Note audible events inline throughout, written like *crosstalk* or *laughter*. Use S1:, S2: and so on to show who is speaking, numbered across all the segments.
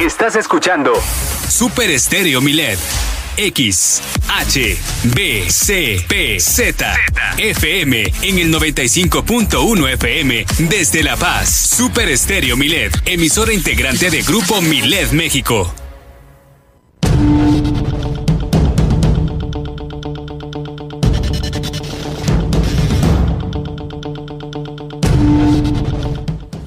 S1: Estás escuchando Super Estéreo Milet. X, H, B, C, P, Z, FM en el 95.1 FM desde La Paz. Super Estéreo Milet, emisora integrante de Grupo Milet México.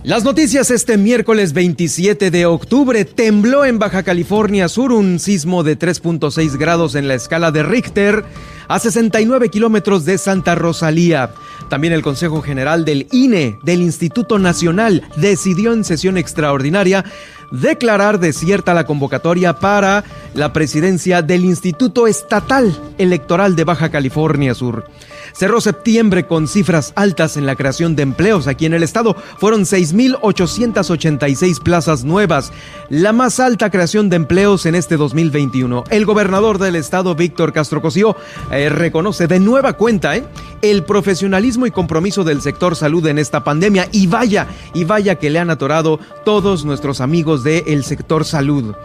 S2: Las noticias este miércoles 27 de octubre. Tembló en Baja California Sur un sismo de 3.6 grados en la escala de Richter a 69 kilómetros de Santa Rosalía. También el Consejo General del INE, del Instituto Nacional, decidió en sesión extraordinaria declarar desierta la convocatoria para la presidencia del Instituto Estatal Electoral de Baja California Sur. Cerró septiembre con cifras altas en la creación de empleos aquí en el estado. Fueron 6.886 plazas nuevas, la más alta creación de empleos en este 2021. El gobernador del estado, Víctor Castro Cosío, eh, reconoce de nueva cuenta eh, el profesionalismo y compromiso del sector salud en esta pandemia. Y vaya, y vaya que le han atorado todos nuestros amigos del sector salud.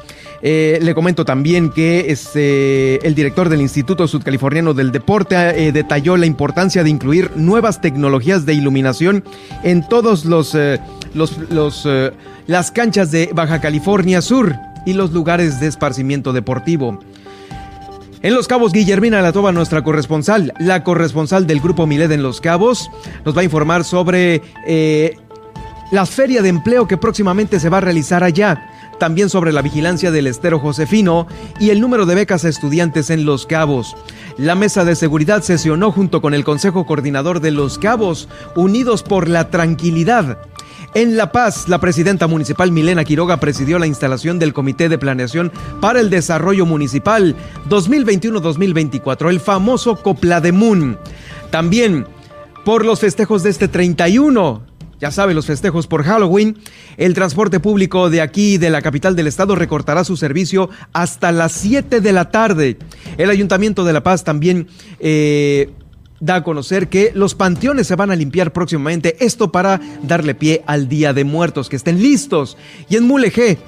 S2: Eh, le comento también que este, el director del Instituto Sudcaliforniano del Deporte eh, detalló la importancia de incluir nuevas tecnologías de iluminación en todos los, eh, las canchas de Baja California Sur y los lugares de esparcimiento deportivo. En Los Cabos, Guillermina Latoba, nuestra corresponsal, la corresponsal del Grupo Miled en Los Cabos, nos va a informar sobre la feria de empleo que próximamente se va a realizar allá también sobre la vigilancia del estero Josefino y el número de becas a estudiantes en Los Cabos. La mesa de seguridad sesionó junto con el Consejo Coordinador de Los Cabos, unidos por la tranquilidad. En La Paz, la presidenta municipal Milena Quiroga presidió la instalación del Comité de Planeación para el Desarrollo Municipal 2021-2024, el famoso Copla de Moon. También por los festejos de este 31 ya sabe, los festejos por Halloween. El transporte público de aquí, de la capital del estado, recortará su servicio hasta las 7 de la tarde. El Ayuntamiento de La Paz también eh, da a conocer que los panteones se van a limpiar próximamente. Esto para darle pie al Día de Muertos, que estén listos. Y en Mulegé,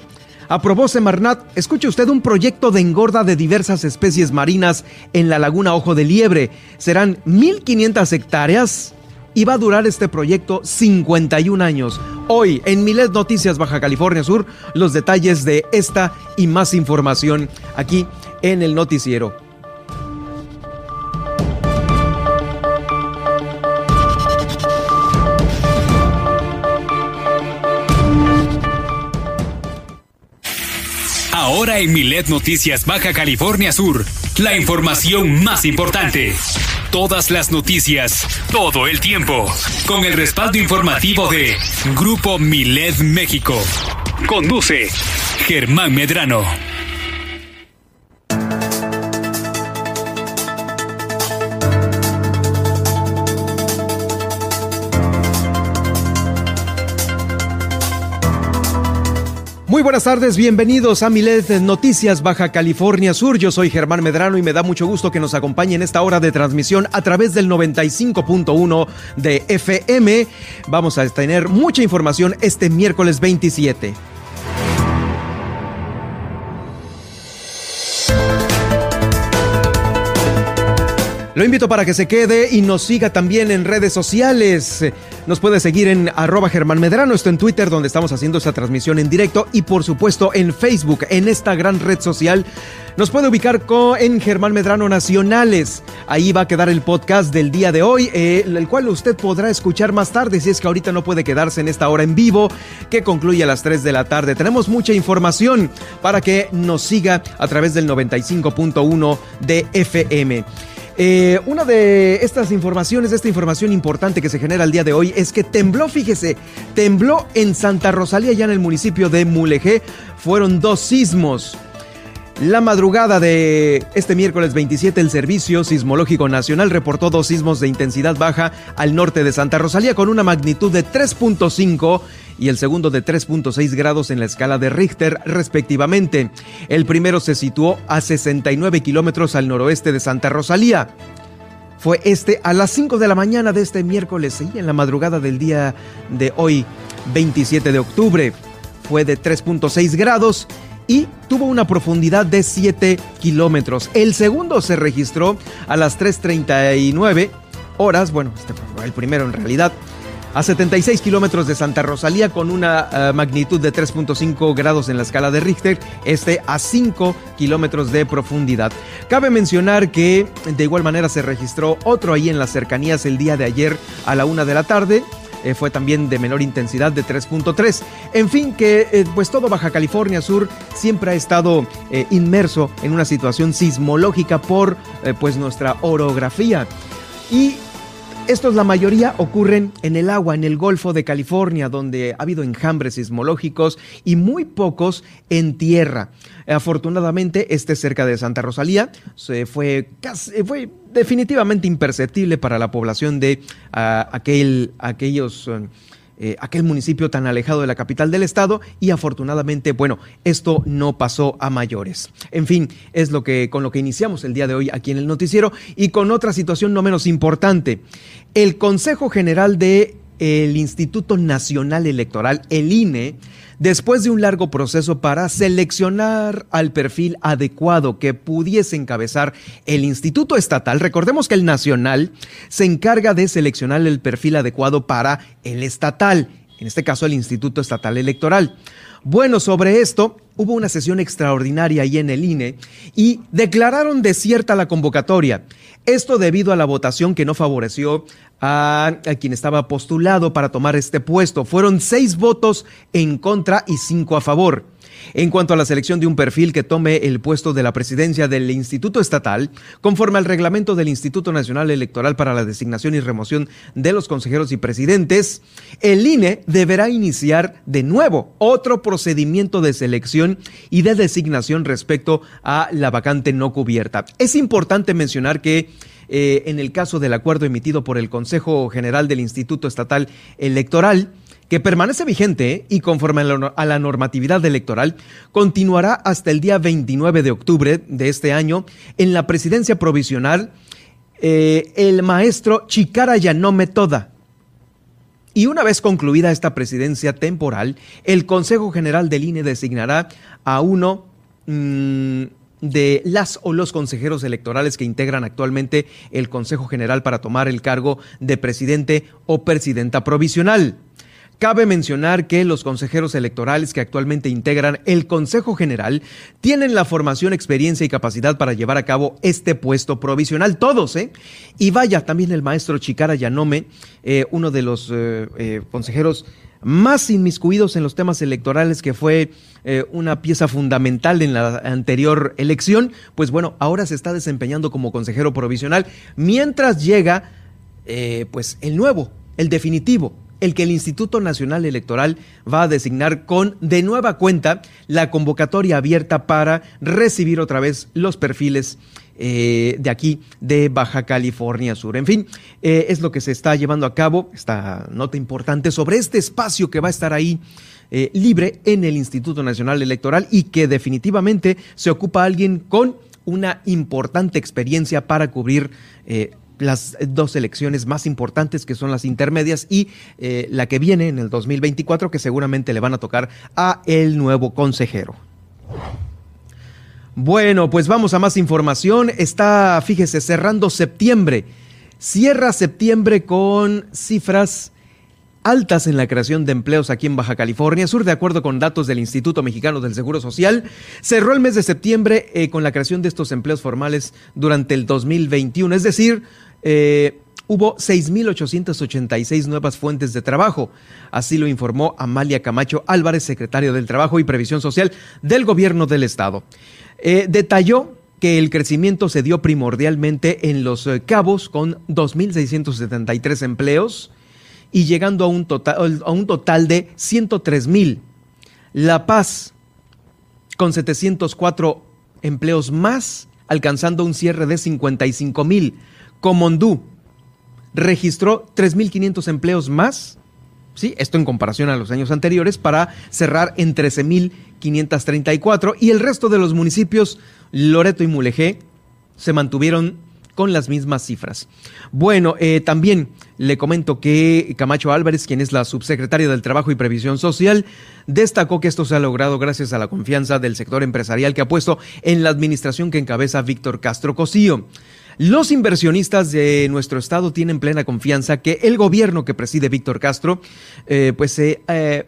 S2: aprobó Semarnat, escuche usted, un proyecto de engorda de diversas especies marinas en la laguna Ojo de Liebre. Serán 1.500 hectáreas y va a durar este proyecto 51 años. Hoy en Milet Noticias Baja California Sur, los detalles de esta y más información aquí en el noticiero.
S1: Ahora en Milet Noticias Baja California Sur, la información más importante. Todas las noticias, todo el tiempo, con el respaldo informativo de Grupo Milet México. Conduce Germán Medrano.
S2: Muy buenas tardes, bienvenidos a Milet Noticias Baja California Sur. Yo soy Germán Medrano y me da mucho gusto que nos acompañe en esta hora de transmisión a través del 95.1 de FM. Vamos a tener mucha información este miércoles 27. Lo invito para que se quede y nos siga también en redes sociales. Nos puede seguir en arroba Germán Medrano, esto en Twitter donde estamos haciendo esta transmisión en directo y por supuesto en Facebook, en esta gran red social. Nos puede ubicar en Germán Medrano Nacionales. Ahí va a quedar el podcast del día de hoy, eh, el cual usted podrá escuchar más tarde si es que ahorita no puede quedarse en esta hora en vivo que concluye a las 3 de la tarde. Tenemos mucha información para que nos siga a través del 95.1 de FM. Eh, una de estas informaciones, esta información importante que se genera el día de hoy es que tembló, fíjese, tembló en Santa Rosalía, ya en el municipio de Mulegé. Fueron dos sismos. La madrugada de este miércoles 27, el Servicio Sismológico Nacional reportó dos sismos de intensidad baja al norte de Santa Rosalía con una magnitud de 3.5 y el segundo de 3.6 grados en la escala de Richter, respectivamente. El primero se situó a 69 kilómetros al noroeste de Santa Rosalía. Fue este a las 5 de la mañana de este miércoles, y en la madrugada del día de hoy, 27 de octubre fue de 3.6 grados y tuvo una profundidad de 7 kilómetros. El segundo se registró a las 3.39 horas, bueno, este fue el primero en realidad, a 76 kilómetros de Santa Rosalía con una eh, magnitud de 3.5 grados en la escala de Richter, este a 5 kilómetros de profundidad. Cabe mencionar que de igual manera se registró otro ahí en las cercanías el día de ayer a la una de la tarde, eh, fue también de menor intensidad de 3.3. En fin, que eh, pues todo Baja California Sur siempre ha estado inmerso en una situación sismológica por pues nuestra orografía. Y estos la mayoría ocurren en el agua, en el Golfo de California, donde ha habido enjambres sismológicos y muy pocos en tierra. Afortunadamente, este cerca de Santa Rosalía se fue, definitivamente imperceptible para la población de ah, aquel, aquellos... Eh, aquel municipio tan alejado de la capital del estado y afortunadamente, bueno, esto no pasó a mayores. En fin, es lo que con lo que iniciamos el día de hoy aquí en el noticiero y con otra situación no menos importante. El Consejo General de Instituto Nacional Electoral, el INE, después de un largo proceso para seleccionar al perfil adecuado que pudiese encabezar el Instituto Estatal. Recordemos que el Nacional se encarga de seleccionar el perfil adecuado para el estatal, en este caso el Instituto Estatal Electoral. Bueno, sobre esto hubo una sesión extraordinaria ahí en el INE y declararon desierta la convocatoria. Esto debido a la votación que no favoreció a, quien estaba postulado para tomar este puesto. Fueron seis votos en contra y cinco a favor. En cuanto a la selección de un perfil que tome el puesto de la presidencia del Instituto Estatal, conforme al reglamento del Instituto Nacional Electoral para la designación y remoción de los consejeros y presidentes, el INE deberá iniciar de nuevo otro procedimiento de selección y de designación respecto a la vacante no cubierta. Es importante mencionar que eh, en el caso del acuerdo emitido por el Consejo General del Instituto Estatal Electoral, que permanece vigente y conforme a la normatividad electoral, continuará hasta el día 29 de octubre de este año en la presidencia provisional eh, el maestro Chicara Yanome Toda. Y una vez concluida esta presidencia temporal, el Consejo General del INE designará a uno mm, de las o los consejeros electorales que integran actualmente el Consejo General para tomar el cargo de presidente o presidenta provisional. Cabe mencionar que los consejeros electorales que actualmente integran el Consejo General tienen la formación, experiencia y capacidad para llevar a cabo este puesto provisional, todos, ¿eh? Y vaya, también el maestro Chicara Yanome, eh, uno de los eh, eh, consejeros más inmiscuidos en los temas electorales, que fue una pieza fundamental en la anterior elección, pues bueno, ahora se está desempeñando como consejero provisional, mientras llega pues el nuevo, el definitivo, el que el Instituto Nacional Electoral va a designar con de nueva cuenta la convocatoria abierta para recibir otra vez los perfiles eh, de aquí, de Baja California Sur. En fin, eh, es lo que se está llevando a cabo, esta nota importante sobre este espacio que va a estar ahí. Eh, libre en el Instituto Nacional Electoral y que definitivamente se ocupa alguien con una importante experiencia para cubrir las dos elecciones más importantes que son las intermedias y la que viene en el 2024 que seguramente le van a tocar a el nuevo consejero. Bueno, pues vamos a más información. Está, fíjese, cerrando septiembre. Cierra septiembre con cifras altas en la creación de empleos aquí en Baja California Sur, de acuerdo con datos del Instituto Mexicano del Seguro Social. Cerró el mes de septiembre eh, con la creación de estos empleos formales durante el 2021, es decir, eh, hubo 6.886 nuevas fuentes de trabajo. Así lo informó Amalia Camacho Álvarez, secretario del Trabajo y Previsión Social del Gobierno del Estado. Eh, detalló que el crecimiento se dio primordialmente en los cabos con 2.673 empleos y llegando a un total, a un total de 103.000. La Paz con 704 empleos más, alcanzando un cierre de 55.000. Comondú registró 3.500 empleos más, ¿sí? esto en comparación a los años anteriores, para cerrar en 13.000 534 y el resto de los municipios, Loreto y Mulegé, se mantuvieron con las mismas cifras. Bueno, eh, también le comento que Camacho Álvarez, quien es la subsecretaria del Trabajo y Previsión Social, destacó que esto se ha logrado gracias a la confianza del sector empresarial que ha puesto en la administración que encabeza Víctor Castro Cosío. Los inversionistas de nuestro estado tienen plena confianza que el gobierno que preside Víctor Castro, eh, pues se... Eh,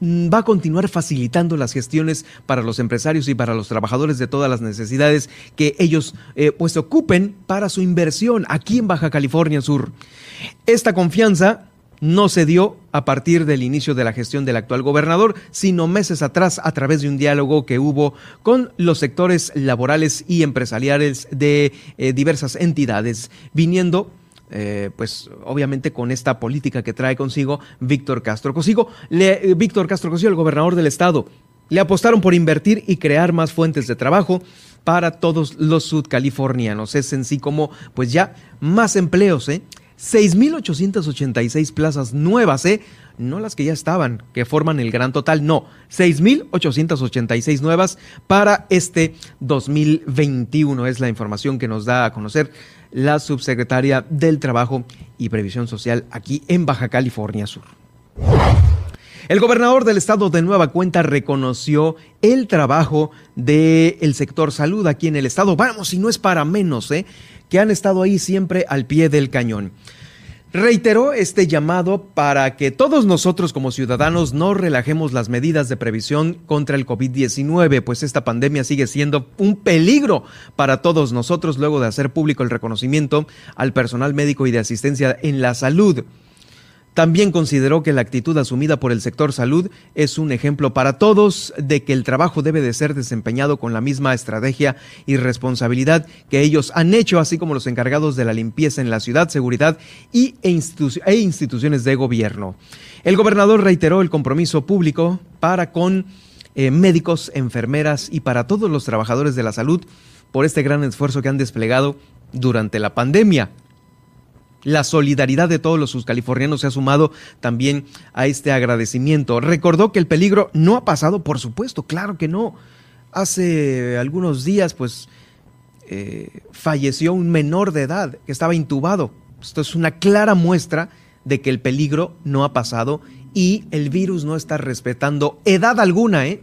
S2: Mm, va a continuar facilitando las gestiones para los empresarios y para los trabajadores de todas las necesidades que ellos eh, pues ocupen para su inversión aquí en Baja California Sur. Esta confianza no se dio a partir del inicio de la gestión del actual gobernador, sino meses atrás a través de un diálogo que hubo con los sectores laborales y empresariales de eh, diversas entidades, viniendo eh, pues obviamente con esta política que trae consigo Víctor Castro Cosigo. Eh, Víctor Castro Cosigo, el gobernador del estado, le apostaron por invertir y crear más fuentes de trabajo para todos los sudcalifornianos. Es en sí como, pues ya, más empleos, ¿eh? 6.886 plazas nuevas, ¿eh? No las que ya estaban, que forman el gran total, no, 6.886 nuevas para este 2021 es la información que nos da a conocer la subsecretaria del Trabajo y Previsión Social aquí en Baja California Sur. El gobernador del estado de Nueva Cuenta reconoció el trabajo del sector salud aquí en el estado. Vamos, y no es para menos, ¿eh? que han estado ahí siempre al pie del cañón reiteró este llamado para que todos nosotros como ciudadanos no relajemos las medidas de previsión contra el COVID-19, pues esta pandemia sigue siendo un peligro para todos nosotros luego de hacer público el reconocimiento al personal médico y de asistencia en la salud. También consideró que la actitud asumida por el sector salud es un ejemplo para todos de que el trabajo debe de ser desempeñado con la misma estrategia y responsabilidad que ellos han hecho, así como los encargados de la limpieza en la ciudad, seguridad y, e, instituciones de gobierno. El gobernador reiteró el compromiso público para con eh, médicos, enfermeras y para todos los trabajadores de la salud por este gran esfuerzo que han desplegado durante la pandemia. La solidaridad de todos los subcalifornianos se ha sumado también a este agradecimiento. Recordó que el peligro no ha pasado, por supuesto, claro que no. Hace algunos días, pues, eh, falleció un menor de edad que estaba intubado. Esto es una clara muestra de que el peligro no ha pasado y el virus no está respetando edad alguna, ¿eh?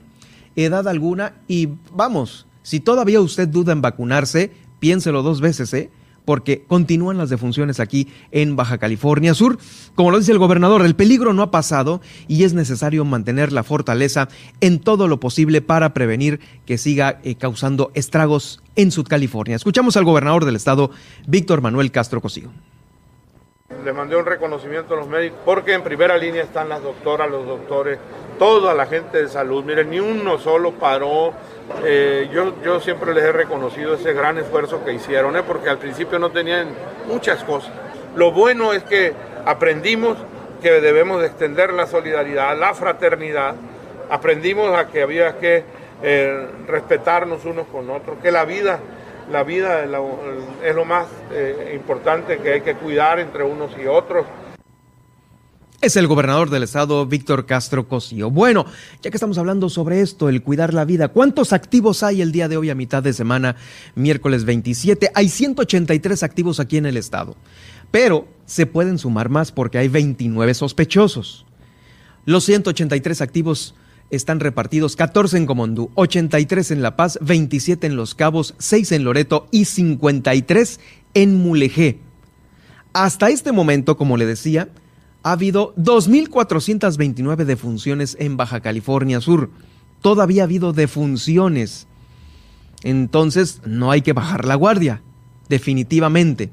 S2: Edad alguna. Y vamos, si todavía usted duda en vacunarse, piénselo dos veces, ¿eh? Porque continúan las defunciones aquí en Baja California Sur. Como lo dice el gobernador, el peligro no ha pasado y es necesario mantener la fortaleza en todo lo posible para prevenir que siga eh, causando estragos en California. Escuchamos al gobernador del estado, Víctor Manuel Castro Cosío.
S3: Le mandé un reconocimiento a los médicos porque en primera línea están las doctoras, los doctores, toda la gente de salud. Miren, ni uno solo paró eh, yo, yo siempre les he reconocido ese gran esfuerzo que hicieron, ¿eh? porque al principio no tenían muchas cosas. Lo bueno es que aprendimos que debemos extender la solidaridad, la fraternidad, aprendimos a que había que eh, respetarnos unos con otros, que la vida, la vida es lo más importante que hay que cuidar entre unos y otros
S2: es el gobernador del estado, Víctor Castro Cosío. Bueno, ya que estamos hablando sobre esto, el cuidar la vida, ¿cuántos activos hay el día de hoy a mitad de semana, miércoles 27? Hay 183 activos aquí en el estado, pero se pueden sumar más porque hay 29 sospechosos. Los 183 activos están repartidos 14 en Comondú, 83 en La Paz, 27 en Los Cabos, 6 en Loreto y 53 en Mulegé. Hasta este momento, como le decía, ha habido 2.429 defunciones en Baja California Sur. Todavía ha habido defunciones. Entonces, no hay que bajar la guardia, definitivamente.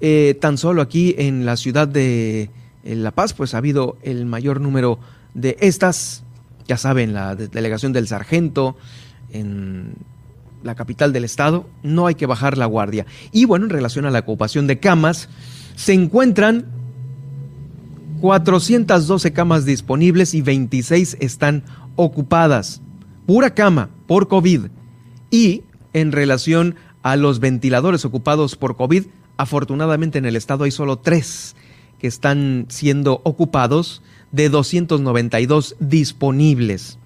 S2: Eh, tan solo aquí en la ciudad de La Paz, pues ha habido el mayor número de estas, ya saben, la delegación del sargento, en la capital del estado, no hay que bajar la guardia. Y bueno, en relación a la ocupación de camas, se encuentran 412 camas disponibles y 26 están ocupadas. Pura cama por COVID. Y en relación a los ventiladores ocupados por COVID, afortunadamente en el estado hay solo tres que están siendo ocupados de 292 disponibles.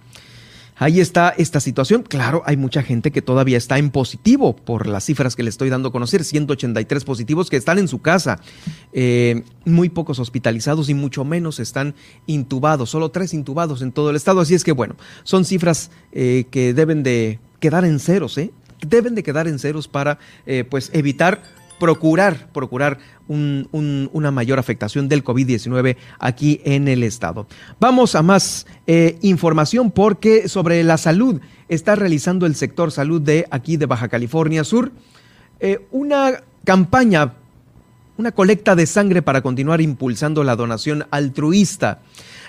S2: Ahí está esta situación. Claro, hay mucha gente que todavía está en positivo por las cifras que le estoy dando a conocer. 183 positivos que están en su casa. Eh, muy pocos hospitalizados y mucho menos están intubados. Solo tres intubados en todo el estado. Así es que, bueno, son cifras eh, que deben de quedar en ceros, ¿eh? Deben de quedar en ceros para, eh, pues, evitar procurar, procurar una mayor afectación del COVID-19 aquí en el estado. Vamos a más eh, información porque sobre la salud está realizando el sector salud de aquí de Baja California Sur eh, una campaña, una colecta de sangre para continuar impulsando la donación altruista.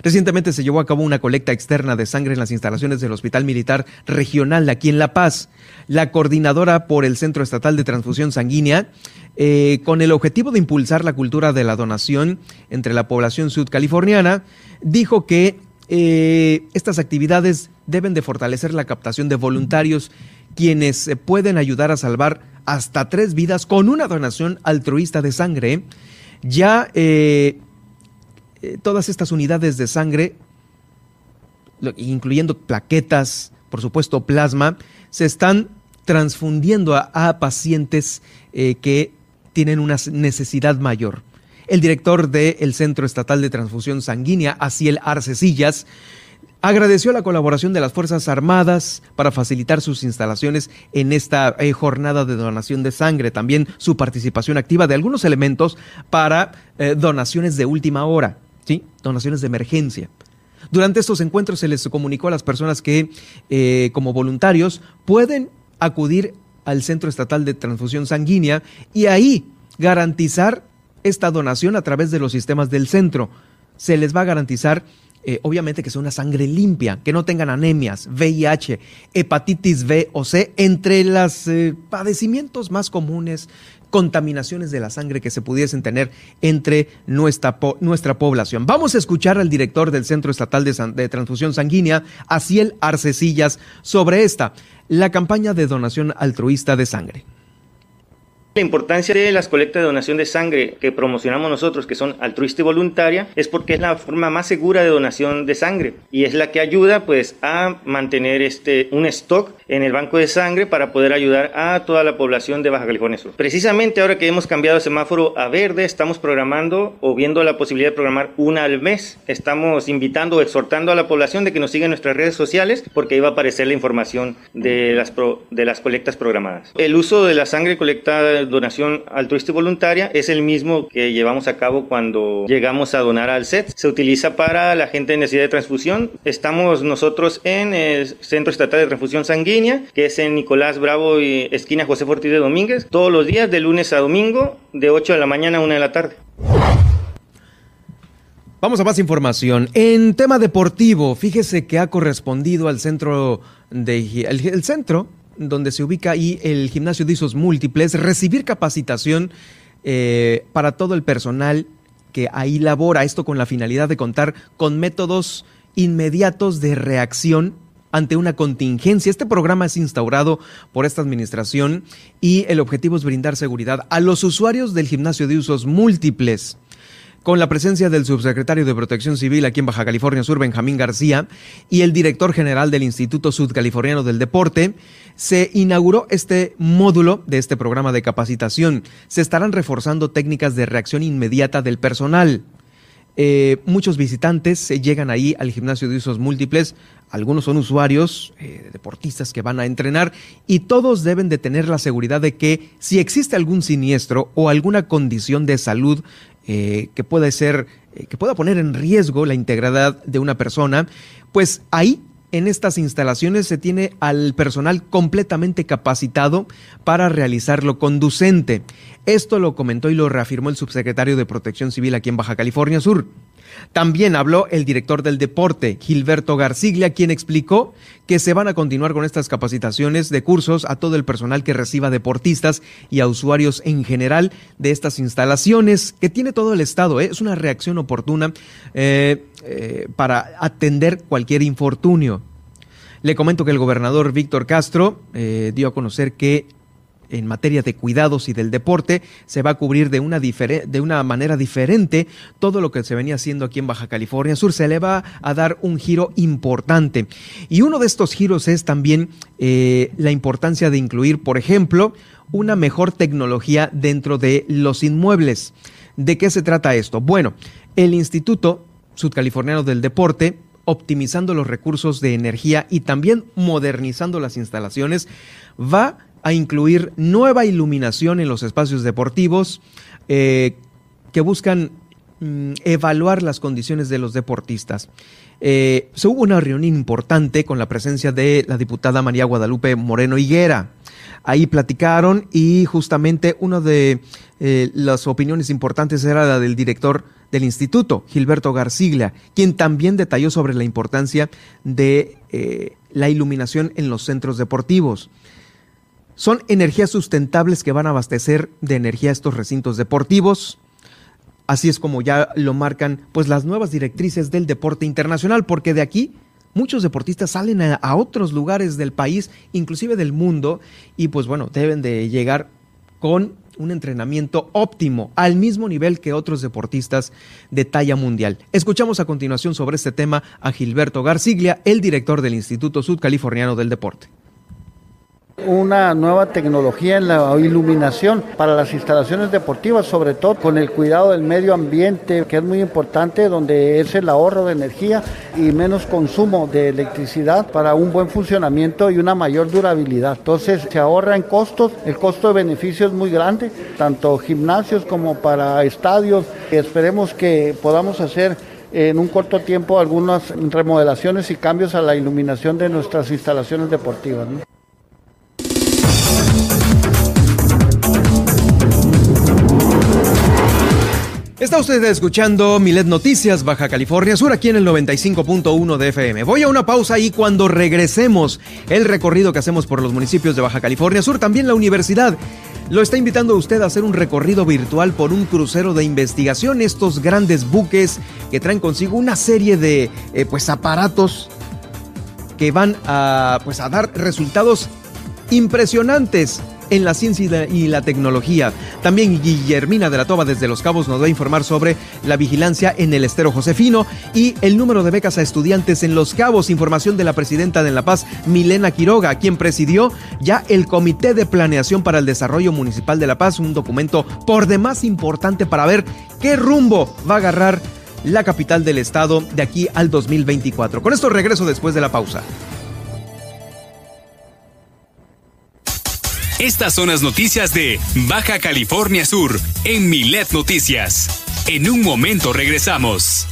S2: Recientemente se llevó a cabo una colecta externa de sangre en las instalaciones del Hospital Militar Regional aquí en La Paz. La coordinadora por el Centro Estatal de Transfusión Sanguínea, eh, con el objetivo de impulsar la cultura de la donación entre la población sudcaliforniana, dijo que eh, estas actividades deben de fortalecer la captación de voluntarios quienes pueden ayudar a salvar hasta tres vidas con una donación altruista de sangre. Ya eh, eh, todas estas unidades de sangre, incluyendo plaquetas, por supuesto plasma, se están transfundiendo a, pacientes eh, que tienen una necesidad mayor. El director del Centro Estatal de Transfusión Sanguínea, Asiel Arcesillas, agradeció la colaboración de las Fuerzas Armadas para facilitar sus instalaciones en esta eh, jornada de donación de sangre, también su participación activa de algunos elementos para donaciones de última hora. ¿sí? donaciones de emergencia. Durante estos encuentros se les comunicó a las personas que eh, como voluntarios pueden acudir al Centro Estatal de Transfusión Sanguínea y ahí garantizar esta donación a través de los sistemas del centro. Se les va a garantizar eh, obviamente que sea una sangre limpia, que no tengan anemias, VIH, hepatitis B o C, entre los eh, padecimientos más comunes contaminaciones de la sangre que se pudiesen tener entre nuestra, nuestra población. Vamos a escuchar al director del Centro Estatal de, de Transfusión Sanguínea, Aciel Arcecillas, sobre esta, la campaña de donación altruista de sangre.
S4: La importancia de las colectas de donación de sangre que promocionamos nosotros, que son altruista y voluntaria, es porque es la forma más segura de donación de sangre y es la que ayuda pues a mantener este un stock en el banco de sangre para poder ayudar a toda la población de Baja California Sur. Precisamente ahora que hemos cambiado el semáforo a verde, estamos programando o viendo la posibilidad de programar una al mes. Estamos invitando o exhortando a la población de que nos siga en nuestras redes sociales porque ahí va a aparecer la información de las, de las colectas programadas. El uso de la sangre colectada donación altruista y voluntaria es el mismo que llevamos a cabo cuando llegamos a donar al SET. Se utiliza para la gente en necesidad de transfusión. Estamos nosotros en el Centro Estatal de Transfusión Sanguínea, que es en Nicolás Bravo y esquina José Ortiz de Domínguez, todos los días de lunes a domingo, de 8 de la mañana a 1 de la tarde.
S2: Vamos a más información. En tema deportivo, fíjese que ha correspondido al centro de el centro donde se ubica ahí el gimnasio de usos múltiples, recibir capacitación eh, para todo el personal que ahí labora, esto con la finalidad de contar con métodos inmediatos de reacción ante una contingencia. Este programa es instaurado por esta administración y el objetivo es brindar seguridad a los usuarios del gimnasio de usos múltiples con la presencia del subsecretario de Protección Civil aquí en Baja California Sur, Benjamín García, y el director general del Instituto Sudcaliforniano del Deporte, se inauguró este módulo de este programa de capacitación. Se estarán reforzando técnicas de reacción inmediata del personal. Eh, muchos visitantes llegan ahí al gimnasio de usos múltiples, algunos son usuarios, eh, deportistas que van a entrenar y todos deben de tener la seguridad de que si existe algún siniestro o alguna condición de salud eh, que pueda ser, eh, que pueda poner en riesgo la integridad de una persona, pues ahí en estas instalaciones se tiene al personal completamente capacitado para realizar lo conducente. Esto lo comentó y lo reafirmó el subsecretario de Protección Civil aquí en Baja California Sur. También habló el director del deporte, Gilberto Garciglia, quien explicó que se van a continuar con estas capacitaciones de cursos a todo el personal que reciba deportistas y a usuarios en general de estas instalaciones que tiene todo el Estado. ¿eh? Es una reacción oportuna eh, eh, para atender cualquier infortunio. Le comento que el gobernador Víctor Castro dio a conocer que en materia de cuidados y del deporte, se va a cubrir de una, de una manera diferente todo lo que se venía haciendo aquí en Baja California Sur. Se le va a dar un giro importante. Y uno de estos giros es también eh, la importancia de incluir, por ejemplo, una mejor tecnología dentro de los inmuebles. ¿De qué se trata esto? Bueno, el Instituto Sudcaliforniano del Deporte optimizando los recursos de energía y también modernizando las instalaciones, va a incluir nueva iluminación en los espacios deportivos eh, que buscan mm, evaluar las condiciones de los deportistas. Eh, se hubo una reunión importante con la presencia de la diputada María Guadalupe Moreno Higuera. Ahí platicaron y justamente una de eh, las opiniones importantes era la del director del instituto, Gilberto Garciglia, quien también detalló sobre la importancia de la iluminación en los centros deportivos. Son energías sustentables que van a abastecer de energía estos recintos deportivos. Así es como ya lo marcan pues las nuevas directrices del deporte internacional, porque de aquí muchos deportistas salen a, otros lugares del país, inclusive del mundo, y pues bueno, deben de llegar con un entrenamiento óptimo, al mismo nivel que otros deportistas de talla mundial. Escuchamos a continuación sobre este tema a Gilberto Garciglia, el director del Instituto Sudcaliforniano del Deporte
S5: una nueva tecnología en la iluminación para las instalaciones deportivas, sobre todo con el cuidado del medio ambiente, que es muy importante, donde es el ahorro de energía y menos consumo de electricidad para un buen funcionamiento y una mayor durabilidad. Entonces se ahorra en costos, el costo de beneficio es muy grande, tanto gimnasios como para estadios. Esperemos que podamos hacer en un corto tiempo algunas remodelaciones y cambios a la iluminación de nuestras instalaciones deportivas.
S2: Está usted escuchando Milet Noticias Baja California Sur aquí en el 95.1 de FM. Voy a una pausa y cuando regresemos el recorrido que hacemos por los municipios de Baja California Sur, también la universidad lo está invitando a usted a hacer un recorrido virtual por un crucero de investigación, estos grandes buques que traen consigo una serie de eh, pues aparatos que van a pues a dar resultados impresionantes en la ciencia y la tecnología. También Guillermina de la Toba desde Los Cabos nos va a informar sobre la vigilancia en el estero Josefino y el número de becas a estudiantes en Los Cabos. Información de la presidenta de La Paz, Milena Quiroga, quien presidió ya el Comité de Planeación para el Desarrollo Municipal de La Paz, un documento por demás importante para ver qué rumbo va a agarrar la capital del estado de aquí al 2024. Con esto regreso después de la pausa.
S1: Estas son las noticias de Baja California Sur en Milet Noticias. En un momento regresamos.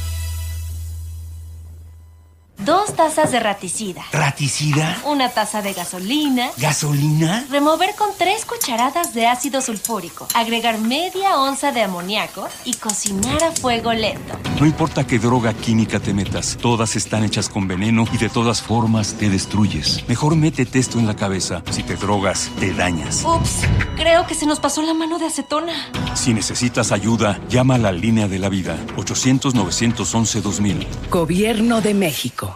S6: Dos tazas de raticida.
S7: ¿Raticida?
S6: Una taza de gasolina.
S7: ¿Gasolina?
S6: Remover con tres cucharadas de ácido sulfúrico. Agregar media onza de amoníaco y cocinar a fuego lento.
S8: No importa qué droga química te metas, todas están hechas con veneno y de todas formas te destruyes. Mejor métete esto en la cabeza. Si te drogas, te dañas.
S6: Ups, creo que se nos pasó la mano de acetona.
S8: Si necesitas ayuda, llama a la línea de la vida. 800-911-2000.
S9: Gobierno de México.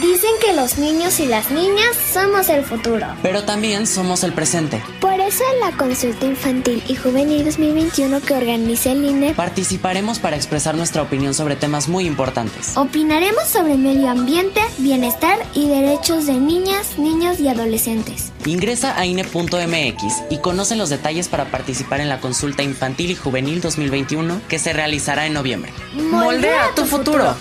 S10: Dicen que los niños y las niñas somos el futuro.
S11: Pero también somos el presente.
S10: Por eso en la consulta infantil y juvenil 2021 que organiza el INE,
S11: participaremos para expresar nuestra opinión sobre temas muy importantes.
S10: Opinaremos sobre medio ambiente, bienestar y derechos de niñas, niños y adolescentes.
S11: Ingresa a INE.mx y conoce los detalles para participar en la consulta infantil y juvenil 2021 que se realizará en noviembre.
S10: Moldea, tu futuro.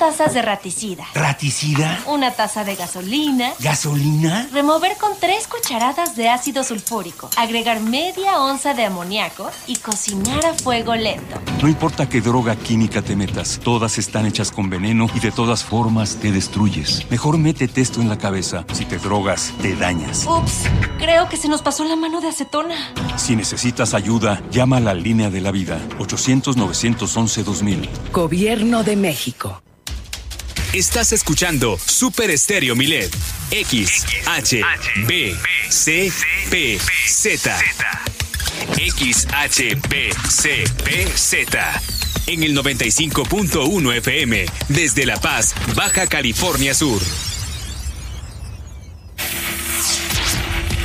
S6: Tazas de raticida.
S7: ¿Raticida?
S6: Una taza de gasolina.
S7: ¿Gasolina?
S6: Remover con tres cucharadas de ácido sulfúrico. Agregar media onza de amoníaco y cocinar a fuego lento.
S8: No importa qué droga química te metas, todas están hechas con veneno y de todas formas te destruyes. Mejor métete esto en la cabeza. Si te drogas, te dañas.
S6: Ups, creo que se nos pasó la mano de acetona.
S8: Si necesitas ayuda, llama a la línea de la vida. 800-911-2000.
S9: Gobierno de México.
S1: Estás escuchando Super Estéreo Milet. X, H, B, C, P, Z. X, H, B, C, P, Z. En el 95.1 FM, desde La Paz, Baja California Sur.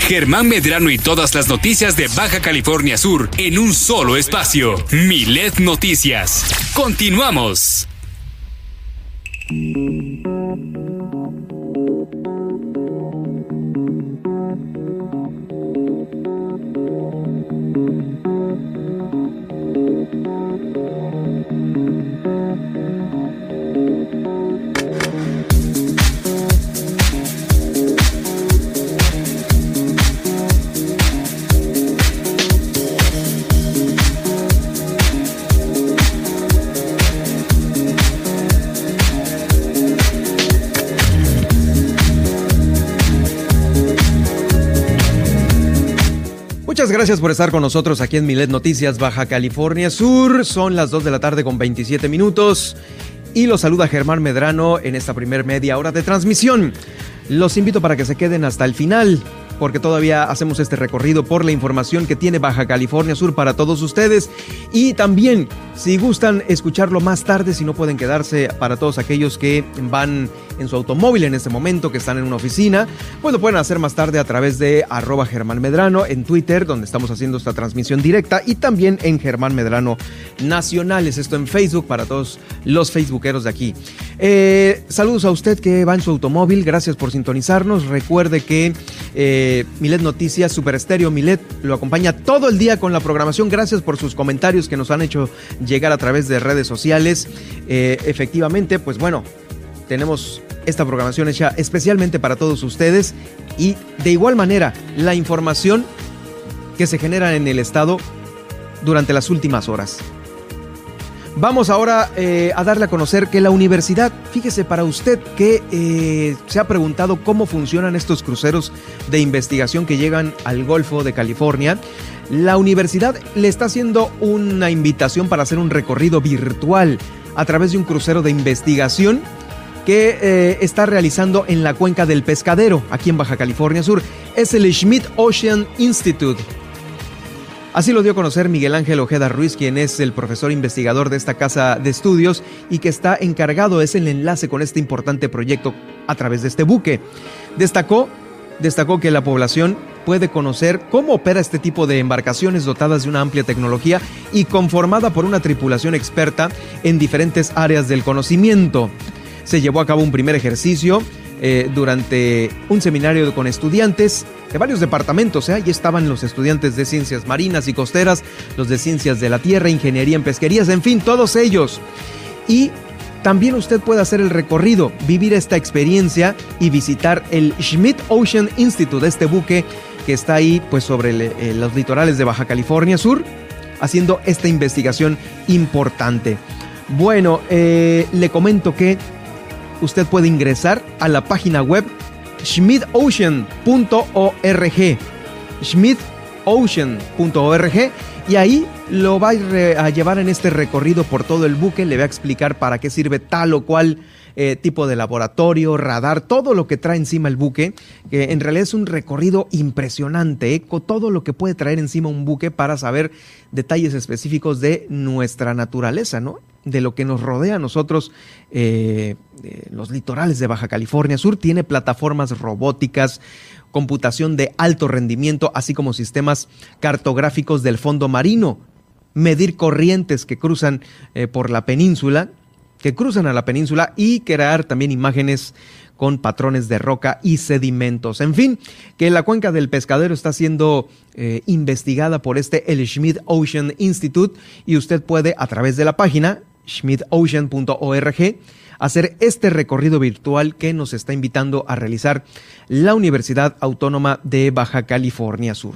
S1: Germán Medrano y todas las noticias de Baja California Sur en un solo espacio. Milet Noticias. Continuamos.
S2: Thank you. Gracias por estar con nosotros aquí en Milet Noticias Baja California Sur. Son las 2 de la tarde con 27 minutos y los saluda Germán Medrano en esta primer media hora de transmisión. Los invito para que se queden hasta el final porque todavía hacemos este recorrido por la información que tiene Baja California Sur para todos ustedes. Y también, si gustan escucharlo más tarde, si no pueden quedarse para todos aquellos que van en su automóvil en este momento, que están en una oficina, pues lo pueden hacer más tarde a través de arroba Germán Medrano en Twitter, donde estamos haciendo esta transmisión directa, y también en Germán Medrano Nacionales, esto en Facebook para todos los facebookeros de aquí. Eh, saludos a usted que va en su automóvil, gracias por sintonizarnos. Recuerde que eh, Milet Noticias, Super Estéreo Milet lo acompaña todo el día con la programación. Gracias por sus comentarios que nos han hecho llegar a través de redes sociales. Eh, efectivamente, pues bueno, tenemos esta programación hecha especialmente para todos ustedes y de igual manera la información que se genera en el estado durante las últimas horas. Vamos ahora eh, a darle a conocer que la universidad, fíjese para usted que eh, se ha preguntado cómo funcionan estos cruceros de investigación que llegan al Golfo de California, la universidad le está haciendo una invitación para hacer un recorrido virtual a través de un crucero de investigación que eh, está realizando en la cuenca del Pescadero, aquí en Baja California Sur. Es el Schmidt Ocean Institute. Así lo dio a conocer Miguel Ángel Ojeda Ruiz, quien es el profesor investigador de esta casa de estudios y que está encargado, es el enlace con este importante proyecto a través de este buque. Destacó, destacó que la población puede conocer cómo opera este tipo de embarcaciones dotadas de una amplia tecnología y conformada por una tripulación experta en diferentes áreas del conocimiento. Se llevó a cabo un primer ejercicio eh, durante un seminario con estudiantes de varios departamentos. ¿eh? Allí estaban los estudiantes de ciencias marinas y costeras, los de ciencias de la tierra, ingeniería en pesquerías, en fin, todos ellos. Y también usted puede hacer el recorrido, vivir esta experiencia y visitar el Schmidt Ocean Institute, este buque que está ahí pues sobre eh, los litorales de Baja California Sur, haciendo esta investigación importante. Bueno, eh, le comento que usted puede ingresar a la página web schmidocean.org. schmidocean.org y ahí lo va a llevar en este recorrido por todo el buque, le va a explicar para qué sirve tal o cual eh, tipo de laboratorio, radar, todo lo que trae encima el buque, que en realidad es un recorrido impresionante, ¿eh? con todo lo que puede traer encima un buque para saber detalles específicos de nuestra naturaleza, ¿no? De lo que nos rodea a nosotros, eh, los litorales de Baja California Sur, tiene plataformas robóticas, computación de alto rendimiento, así como sistemas cartográficos del fondo marino, medir corrientes que cruzan eh, por la península, que cruzan a la península y crear también imágenes con patrones de roca y sedimentos. En fin, que la cuenca del pescadero está siendo eh, investigada por este el Schmidt Ocean Institute y usted puede a través de la página schmidocean.org hacer este recorrido virtual que nos está invitando a realizar la Universidad Autónoma de Baja California Sur.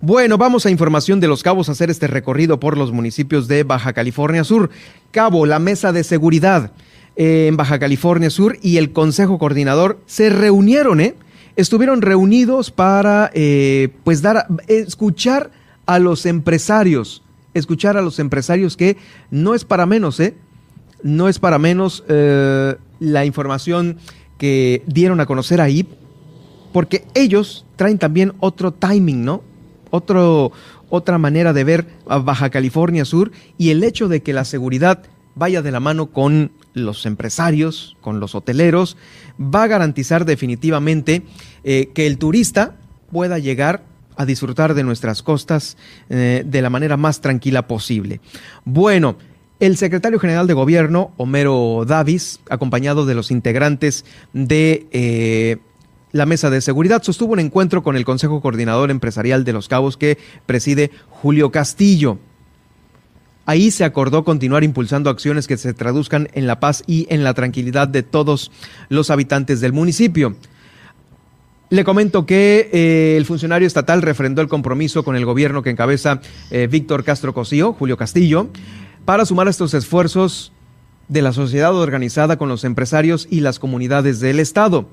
S2: Bueno, vamos a información de los cabos, a hacer este recorrido por los municipios de Baja California Sur. Cabo, la mesa de seguridad eh, en Baja California Sur y el Consejo Coordinador se reunieron, ¿eh? Estuvieron reunidos para, eh, pues, dar, escuchar a los empresarios, escuchar a los empresarios que no es para menos, ¿eh? No es para menos eh, la información que dieron a conocer ahí, porque ellos traen también otro timing, ¿no? Otro, otra manera de ver a Baja California Sur y el hecho de que la seguridad vaya de la mano con los empresarios, con los hoteleros, va a garantizar definitivamente eh, que el turista pueda llegar a disfrutar de nuestras costas eh, de la manera más tranquila posible. Bueno, el secretario general de gobierno, Homero Davis, acompañado de los integrantes de eh, la mesa de seguridad, sostuvo un encuentro con el Consejo Coordinador Empresarial de Los Cabos que preside Julio Castillo. Ahí se acordó continuar impulsando acciones que se traduzcan en la paz y en la tranquilidad de todos los habitantes del municipio. Le comento que eh, el funcionario estatal refrendó el compromiso con el gobierno que encabeza eh, Víctor Castro Cosío, Julio Castillo, para sumar estos esfuerzos de la sociedad organizada con los empresarios y las comunidades del Estado.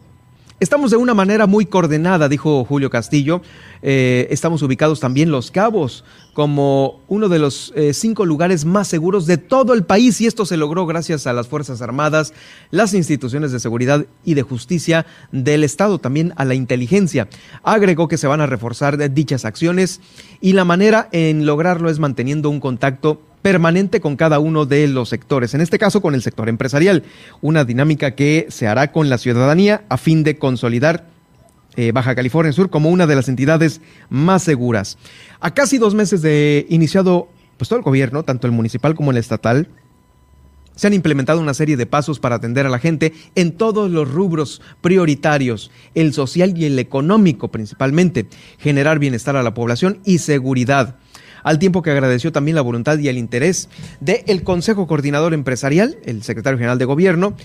S2: Estamos de una manera muy coordinada, dijo Julio Castillo. Eh, estamos ubicados también Los Cabos como uno de los eh, cinco lugares más seguros de todo el país y esto se logró gracias a las Fuerzas Armadas, las instituciones de seguridad y de justicia del Estado, también a la inteligencia. Agregó que se van a reforzar dichas acciones y la manera en lograrlo es manteniendo un contacto permanente con cada uno de los sectores, en este caso con el sector empresarial, una dinámica que se hará con la ciudadanía a fin de consolidar eh, Baja California Sur como una de las entidades más seguras. A casi dos meses de iniciado pues, todo el gobierno, tanto el municipal como el estatal, se han implementado una serie de pasos para atender a la gente en todos los rubros prioritarios, el social y el económico principalmente, generar bienestar a la población y seguridad al tiempo que agradeció también la voluntad y el interés del Consejo Coordinador Empresarial, el secretario general de Gobierno,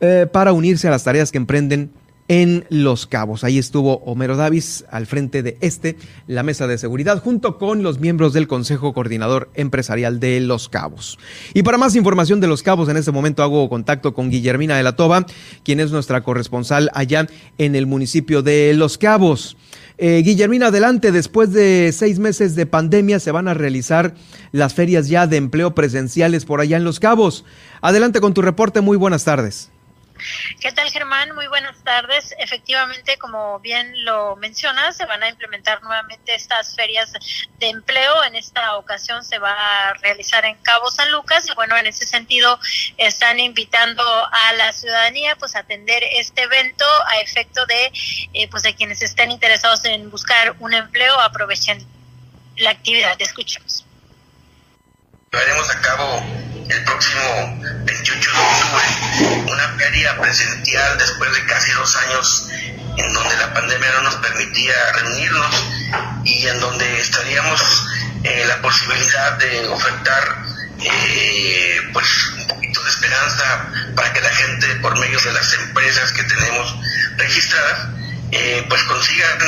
S2: eh, para unirse a las tareas que emprenden en Los Cabos. Ahí estuvo Homero Davis al frente de este, la mesa de seguridad, junto con los miembros del Consejo Coordinador Empresarial de Los Cabos. Y para más información de Los Cabos, en este momento hago contacto con Guillermina de la Toba, quien es nuestra corresponsal allá en el municipio de Los Cabos. Eh, Guillermina, adelante, después de seis meses de pandemia se van a realizar las ferias ya de empleo presenciales por allá en Los Cabos. Adelante con tu reporte, muy buenas tardes.
S12: ¿Qué tal, Germán? Muy buenas tardes. Efectivamente, como bien lo mencionas, se van a implementar nuevamente estas ferias de empleo. En esta ocasión se va a realizar en Cabo San Lucas. Y bueno, en ese sentido, están invitando a la ciudadanía pues a atender este evento a efecto de, eh, pues, de quienes estén interesados en buscar un empleo, aprovechen la actividad. Escuchemos.
S13: Llevaremos a cabo el próximo 28 de octubre una feria presencial después de casi dos años en donde la pandemia no nos permitía reunirnos y en donde estaríamos eh, la posibilidad de ofertar eh, pues un poquito de esperanza para que la gente por medio de las empresas que tenemos registradas eh, pues consigan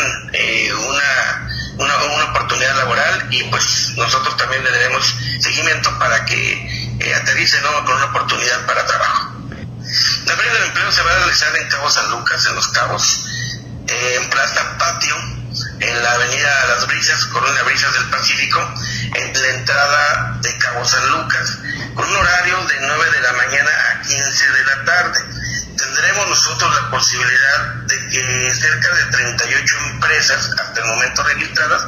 S13: una una, una, oportunidad laboral y pues nosotros también le daremos seguimiento para que eh, aterrice ¿no? con una oportunidad para trabajo. La feria del empleo se va a realizar en Cabo San Lucas, en Los Cabos, eh, en Plaza Patio, en la avenida Las Brisas, Colonia Brisas del Pacífico, en la entrada de Cabo San Lucas, con un horario de 9 de la mañana a 15 de la tarde tendremos nosotros la posibilidad de que cerca de 38 empresas hasta el momento registradas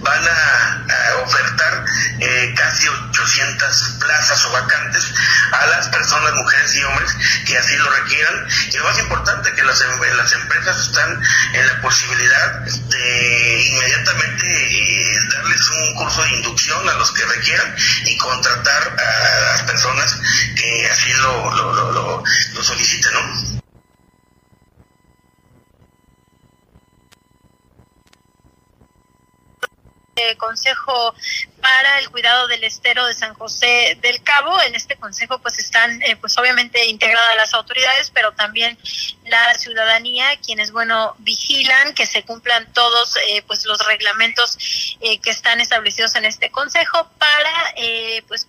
S13: van a, ofertar eh, casi 800 plazas o vacantes a las personas, mujeres y hombres que así lo requieran. Y lo más importante, que las, em, las empresas están en la posibilidad de inmediatamente eh, darles un curso de inducción a los que requieran y contratar a las personas que así lo, lo, lo, soliciten, ¿no?
S12: Consejo para el Cuidado del Estero de San José del Cabo. En este consejo pues están eh, pues obviamente integradas las autoridades, pero también la ciudadanía, quienes bueno vigilan que se cumplan todos eh, pues los reglamentos eh, que están establecidos en este consejo para pues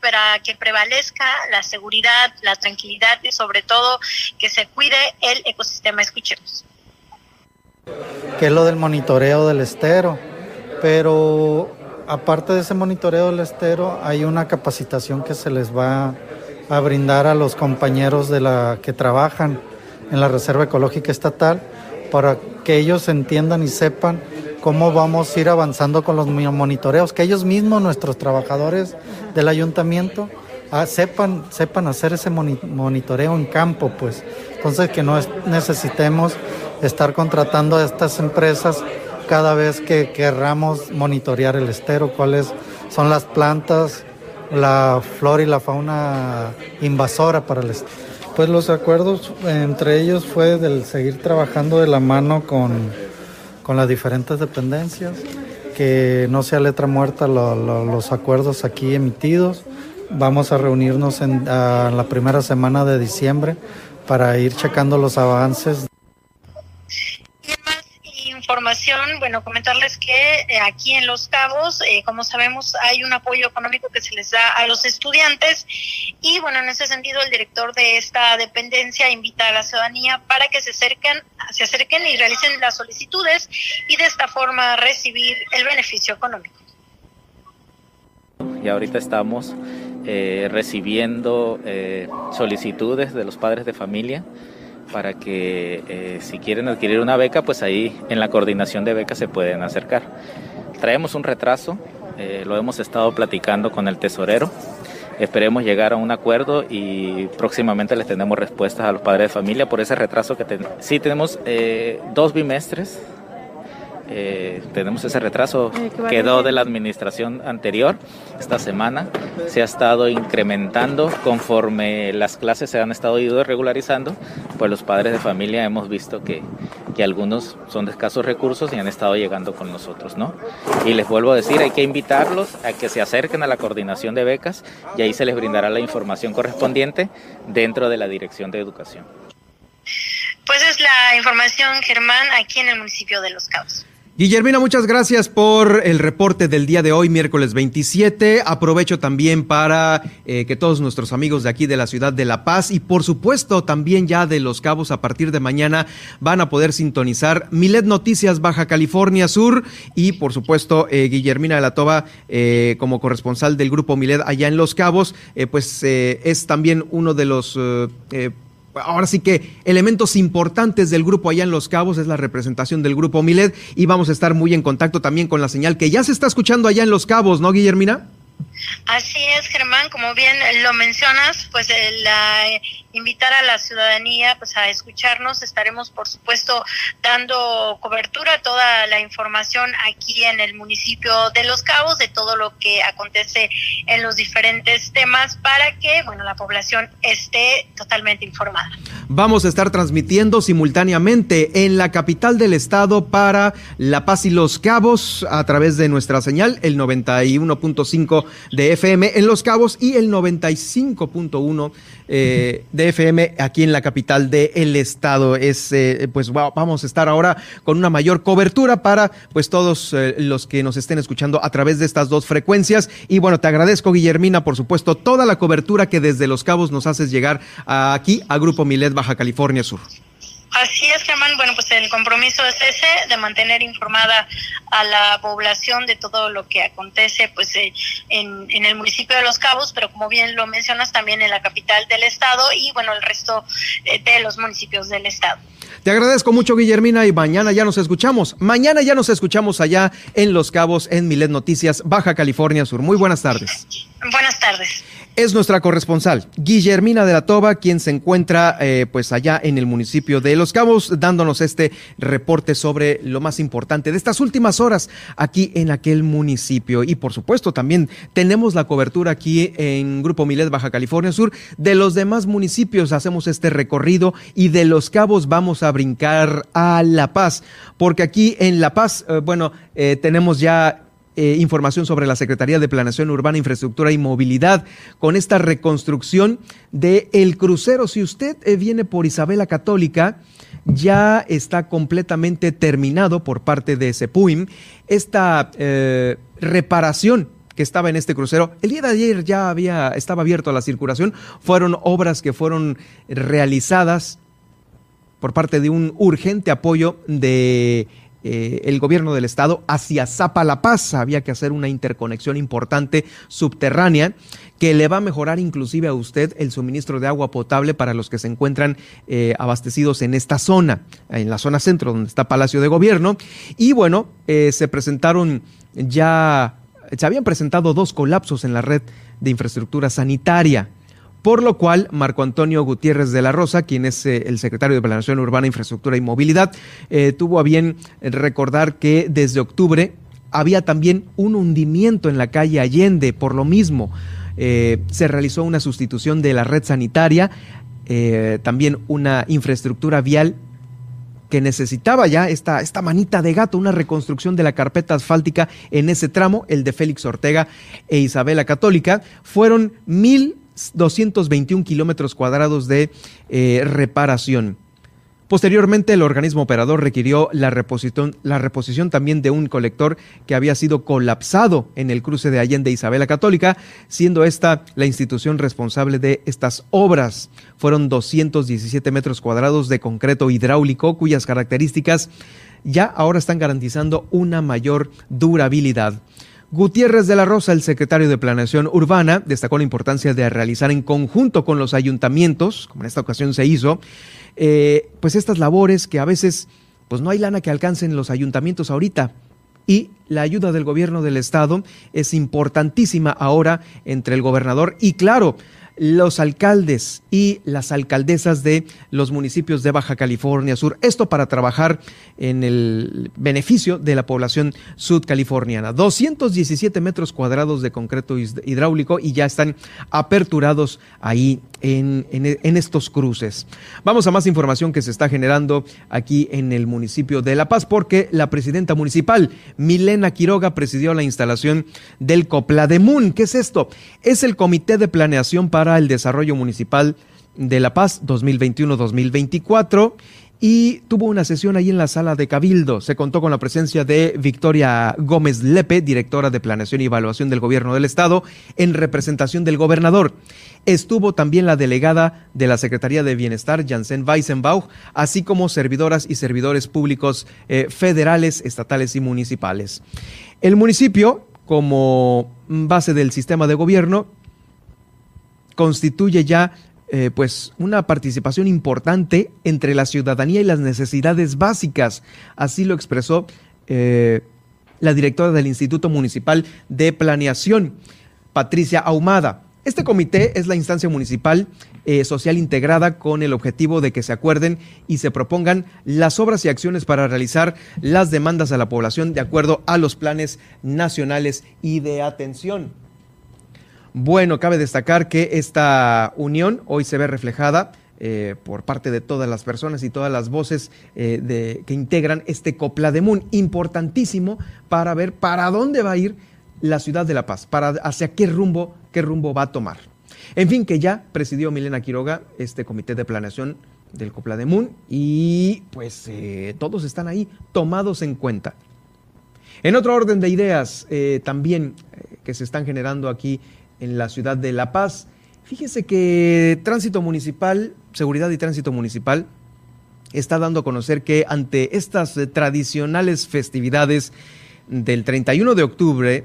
S12: para que prevalezca la seguridad, la tranquilidad y sobre todo que se cuide el ecosistema. Escuchemos.
S14: ¿Qué es lo del monitoreo del estero? Pero aparte de ese monitoreo del estero, hay una capacitación que se les va a brindar a los compañeros de la que trabajan en la Reserva Ecológica Estatal para que ellos entiendan y sepan cómo vamos a ir avanzando con los monitoreos, que ellos mismos, nuestros trabajadores del ayuntamiento, ah, sepan, sepan hacer ese monitoreo en campo, pues. Entonces que no necesitemos estar contratando a estas empresas cada vez que querramos monitorear el estero, cuáles son las plantas, la flora y la fauna invasora para el estero. Pues los acuerdos entre ellos fue del seguir trabajando de la mano con, con las diferentes dependencias, que no sea letra muerta los acuerdos aquí emitidos. Vamos a reunirnos en la primera semana de diciembre para ir checando los avances
S12: información, bueno, comentarles que eh, aquí en Los Cabos, eh, como sabemos, hay un apoyo económico que se les da a los estudiantes y, bueno, en ese sentido, el director de esta dependencia invita a la ciudadanía para que se acerquen, se acerquen y realicen las solicitudes y de esta forma recibir el beneficio económico.
S15: Y ahorita estamos eh, recibiendo solicitudes de los padres de familia para que eh, si quieren adquirir una beca, pues ahí en la coordinación de becas se pueden acercar. Traemos un retraso, eh, lo hemos estado platicando con el tesorero. Esperemos llegar a un acuerdo y próximamente les tenemos respuestas a los padres de familia por ese retraso que tenemos. Sí, tenemos eh, dos bimestres eh, tenemos ese retraso, quedó de la administración anterior. Esta semana se ha estado incrementando conforme las clases se han estado ido regularizando, pues los padres de familia hemos visto que, que algunos son de escasos recursos y han estado llegando con nosotros, ¿no? Y les vuelvo a decir, hay que invitarlos a que se acerquen a la coordinación de becas y ahí se les brindará la información correspondiente dentro de la Dirección de Educación.
S12: Pues es la información, Germán, aquí en el municipio de Los Cabos.
S2: Guillermina, muchas gracias por el reporte del día de hoy, miércoles 27. Aprovecho también para eh, que todos nuestros amigos de aquí de la ciudad de La Paz y por supuesto también ya de Los Cabos a partir de mañana van a poder sintonizar Milet Noticias Baja California Sur y por supuesto eh, Guillermina de la Toba eh, como corresponsal del grupo Milet allá en Los Cabos, pues es también uno de los ahora sí que elementos importantes del grupo allá en Los Cabos es la representación del grupo Milet y vamos a estar muy en contacto también con la señal que ya se está escuchando allá en Los Cabos, ¿no, Guillermina?
S12: Así es, Germán, como bien lo mencionas, pues la invitar a la ciudadanía pues a escucharnos. Estaremos por supuesto dando cobertura a toda la información aquí en el municipio de Los Cabos de todo lo que acontece en los diferentes temas para que bueno la población esté totalmente informada.
S2: Vamos a estar transmitiendo simultáneamente en la capital del estado para La Paz y Los Cabos a través de nuestra señal el 91.5 de FM en Los Cabos y el 95.1 eh, de FM aquí en la capital del estado. Es, eh, pues vamos a estar ahora con una mayor cobertura para pues todos eh, los que nos estén escuchando a través de estas dos frecuencias. Y bueno, te agradezco, Guillermina, por supuesto, toda la cobertura que desde Los Cabos nos haces llegar aquí a Grupo Milet Baja California Sur.
S12: Así es, Germán. Bueno, pues el compromiso es ese, de mantener informada a la población de todo lo que acontece pues eh, en, en, el municipio de Los Cabos, pero como bien lo mencionas, también en la capital del estado y bueno, el resto eh, de los municipios del estado.
S2: Te agradezco mucho, Guillermina, y mañana ya nos escuchamos. Mañana ya nos escuchamos allá en Los Cabos, en Milet Noticias, Baja California Sur. Muy buenas tardes.
S12: Buenas tardes
S2: es nuestra corresponsal, Guillermina de la Toba, quien se encuentra eh, pues allá en el municipio de Los Cabos, dándonos este reporte sobre lo más importante de estas últimas horas aquí en aquel municipio. Y por supuesto también tenemos la cobertura aquí en Grupo Milet, Baja California Sur, de los demás municipios. Hacemos este recorrido y de Los Cabos vamos a brincar a La Paz, porque aquí en La Paz, eh, bueno, eh, tenemos ya eh, información sobre la Secretaría de Planeación Urbana, Infraestructura y Movilidad con esta reconstrucción de el crucero. Si usted eh, viene por Isabela Católica, ya está completamente terminado por parte de Sepuim esta eh, reparación que estaba en este crucero. El día de ayer ya había, estaba abierto a la circulación. Fueron obras que fueron realizadas por parte de un urgente apoyo de eh, el gobierno del estado hacia Zapa La Paz. Había que hacer una interconexión importante subterránea que le va a mejorar inclusive a usted el suministro de agua potable para los que se encuentran eh, abastecidos en esta zona, en la zona centro donde está Palacio de Gobierno. Y bueno, eh, se presentaron ya se habían presentado dos colapsos en la red de infraestructura sanitaria por lo cual Marco Antonio Gutiérrez de la Rosa, quien es eh, el secretario de Planación Urbana, Infraestructura y Movilidad, eh, tuvo a bien recordar que desde octubre había también un hundimiento en la calle Allende, por lo mismo. Eh, se realizó una sustitución de la red sanitaria, también una infraestructura vial que necesitaba ya esta, esta manita de gato, una reconstrucción de la carpeta asfáltica en ese tramo, el de Félix Ortega e Isabela Católica, fueron 1.221 kilómetros cuadrados de eh, reparación. Posteriormente, el organismo operador requirió la reposición, la reposición también de un colector que había sido colapsado en el cruce de Allende Isabela Católica, siendo esta la institución responsable de estas obras. Fueron 217 metros cuadrados de concreto hidráulico, cuyas características ya ahora están garantizando una mayor durabilidad. Gutiérrez de la Rosa, el secretario de Planeación Urbana, destacó la importancia de realizar en conjunto con los ayuntamientos, como en esta ocasión se hizo, eh, pues estas labores que a veces pues no hay lana que alcancen los ayuntamientos ahorita. Y la ayuda del gobierno del estado es importantísima ahora entre el gobernador y claro, los alcaldes y las alcaldesas de los municipios de Baja California Sur. Esto para trabajar en el beneficio de la población sudcaliforniana. 217 metros cuadrados de concreto hidráulico y ya están aperturados ahí en, en, estos cruces. Vamos a más información que se está generando aquí en el municipio de La Paz porque la presidenta municipal, Milena Quiroga, presidió la instalación del Coplademun. ¿Qué es esto? Es el Comité de Planeación para para el Desarrollo Municipal de La Paz 2021-2024 y tuvo una sesión ahí en la sala de Cabildo. Se contó con la presencia de Victoria Gómez Lepe, directora de Planeación y Evaluación del Gobierno del Estado, en representación del gobernador. Estuvo también la delegada de la Secretaría de Bienestar, Janssen Weissenbauch, así como servidoras y servidores públicos eh, federales, estatales y municipales. El municipio, como base del sistema de gobierno, constituye ya eh, pues una participación importante entre la ciudadanía y las necesidades básicas. Así lo expresó eh, la directora del Instituto Municipal de Planeación, Patricia Ahumada. Este comité es la instancia municipal eh, social integrada con el objetivo de que se acuerden y se propongan las obras y acciones para realizar las demandas a la población de acuerdo a los planes nacionales y de atención. Bueno, cabe destacar que esta unión hoy se ve reflejada eh, por parte de todas las personas y todas las voces eh, de, que integran este Coplademun, importantísimo para ver para dónde va a ir la ciudad de La Paz, para hacia qué rumbo, qué rumbo va a tomar. En fin, que ya presidió Milena Quiroga este comité de planeación del Coplademun y pues eh, todos están ahí tomados en cuenta. En otro orden de ideas también que se están generando aquí en la ciudad de La Paz. Fíjese que Tránsito Municipal, Seguridad y Tránsito Municipal, está dando a conocer que ante estas eh, tradicionales festividades del 31 de octubre,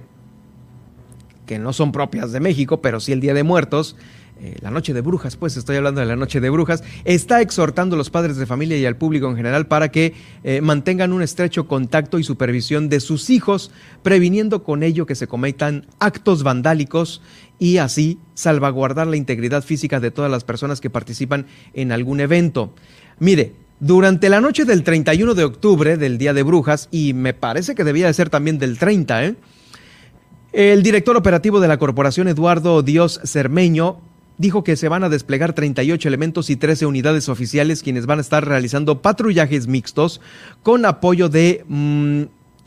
S2: que no son propias de México, pero sí el Día de Muertos, eh, la noche de brujas, pues estoy hablando de la noche de brujas, está exhortando a los padres de familia y al público en general para que eh, mantengan un estrecho contacto y supervisión de sus hijos, previniendo con ello que se cometan actos vandálicos y así salvaguardar la integridad física de todas las personas que participan en algún evento. Mire, durante la noche del 31 de octubre, del Día de Brujas, y me parece que debía de ser también del 30, ¿eh? el director operativo de la corporación, Eduardo Dios Cermeño, dijo que se van a desplegar 38 elementos y 13 unidades oficiales quienes van a estar realizando patrullajes mixtos con apoyo de mm,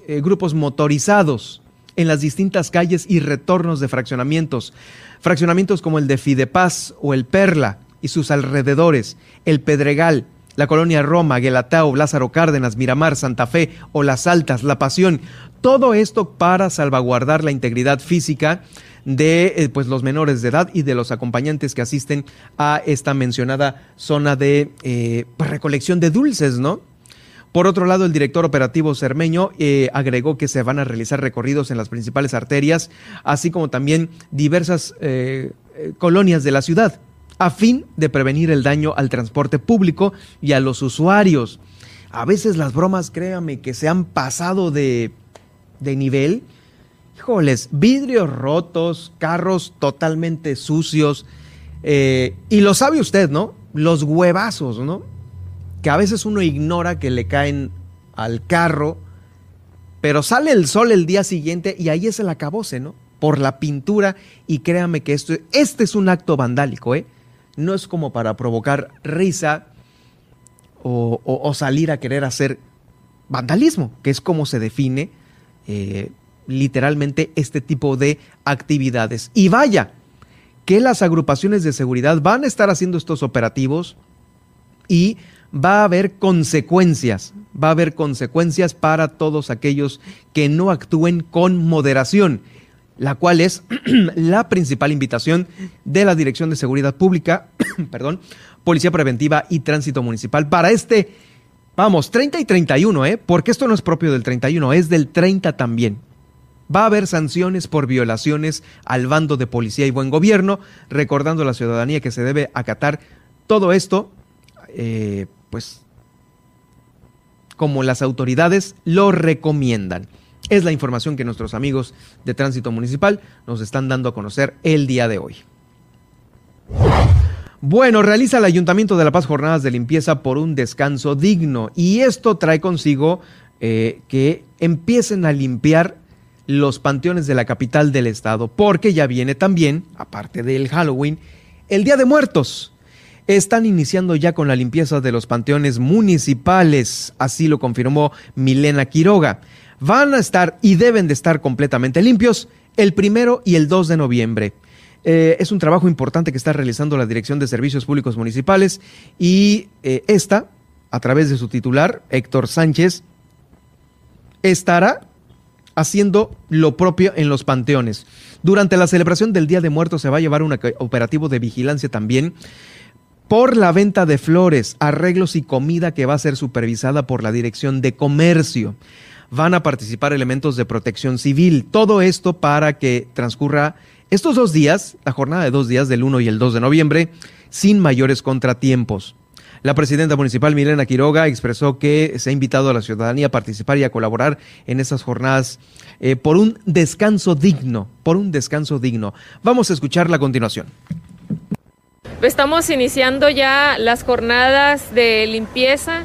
S2: eh, grupos motorizados en las distintas calles y retornos de fraccionamientos. Fraccionamientos como el de Fidepaz o el Perla y sus alrededores, el Pedregal, la colonia Roma, Guelatao, Lázaro Cárdenas, Miramar, Santa Fe o Las Altas, La Pasión. Todo esto para salvaguardar la integridad física de eh, pues, los menores de edad y de los acompañantes que asisten a esta mencionada zona de eh, pues, recolección de dulces, ¿no? Por otro lado, el director operativo Cermeño eh, agregó que se van a realizar recorridos en las principales arterias, así como también diversas colonias de la ciudad, a fin de prevenir el daño al transporte público y a los usuarios. A veces las bromas, créame, que se han pasado de, de nivel. Híjoles, vidrios rotos, carros totalmente sucios. eh, y lo sabe usted, ¿no? Los huevazos, ¿no? Que a veces uno ignora que le caen al carro, pero sale el sol el día siguiente y ahí es el acabose, ¿no? Por la pintura y créame que esto, este es un acto vandálico, ¿eh? No es como para provocar risa o, o- salir a querer hacer vandalismo, que es como se define eh, literalmente este tipo de actividades. Y vaya, que las agrupaciones de seguridad van a estar haciendo estos operativos y va a haber consecuencias, va a haber consecuencias para todos aquellos que no actúen con moderación, la cual es *clears throat* la principal invitación de la Dirección de Seguridad Pública, *clears throat* perdón, Policía Preventiva y Tránsito Municipal para este, vamos, 30 y 31, ¿eh? porque esto no es propio del 31, es del 30 también. Va a haber sanciones por violaciones al bando de policía y buen gobierno, recordando a la ciudadanía que se debe acatar todo esto, eh, pues como las autoridades lo recomiendan. Es la información que nuestros amigos de Tránsito Municipal nos están dando a conocer el día de hoy. Bueno, realiza el Ayuntamiento de La Paz jornadas de limpieza por un descanso digno y esto trae consigo eh, que empiecen a limpiar los panteones de la capital del estado, porque ya viene también, aparte del Halloween, el Día de Muertos. Están iniciando ya con la limpieza de los panteones municipales, así lo confirmó Milena Quiroga. Van a estar y deben de estar completamente limpios el primero y el 2 de noviembre. Eh, es un trabajo importante que está realizando la Dirección de Servicios Públicos Municipales y eh, esta, a través de su titular, Héctor Sánchez, estará haciendo lo propio en los panteones. Durante la celebración del Día de Muertos se va a llevar un operativo de vigilancia también por la venta de flores, arreglos y comida que va a ser supervisada por la Dirección de Comercio. Van a participar elementos de protección civil. Todo esto para que transcurra estos dos días, la jornada de dos días del 1 y el 2 de noviembre, sin mayores contratiempos. La presidenta municipal Milena Quiroga expresó que se ha invitado a la ciudadanía a participar y a colaborar en esas jornadas eh, por un descanso digno, por un descanso digno. Vamos a escucharla a continuación.
S16: Estamos iniciando ya las jornadas de limpieza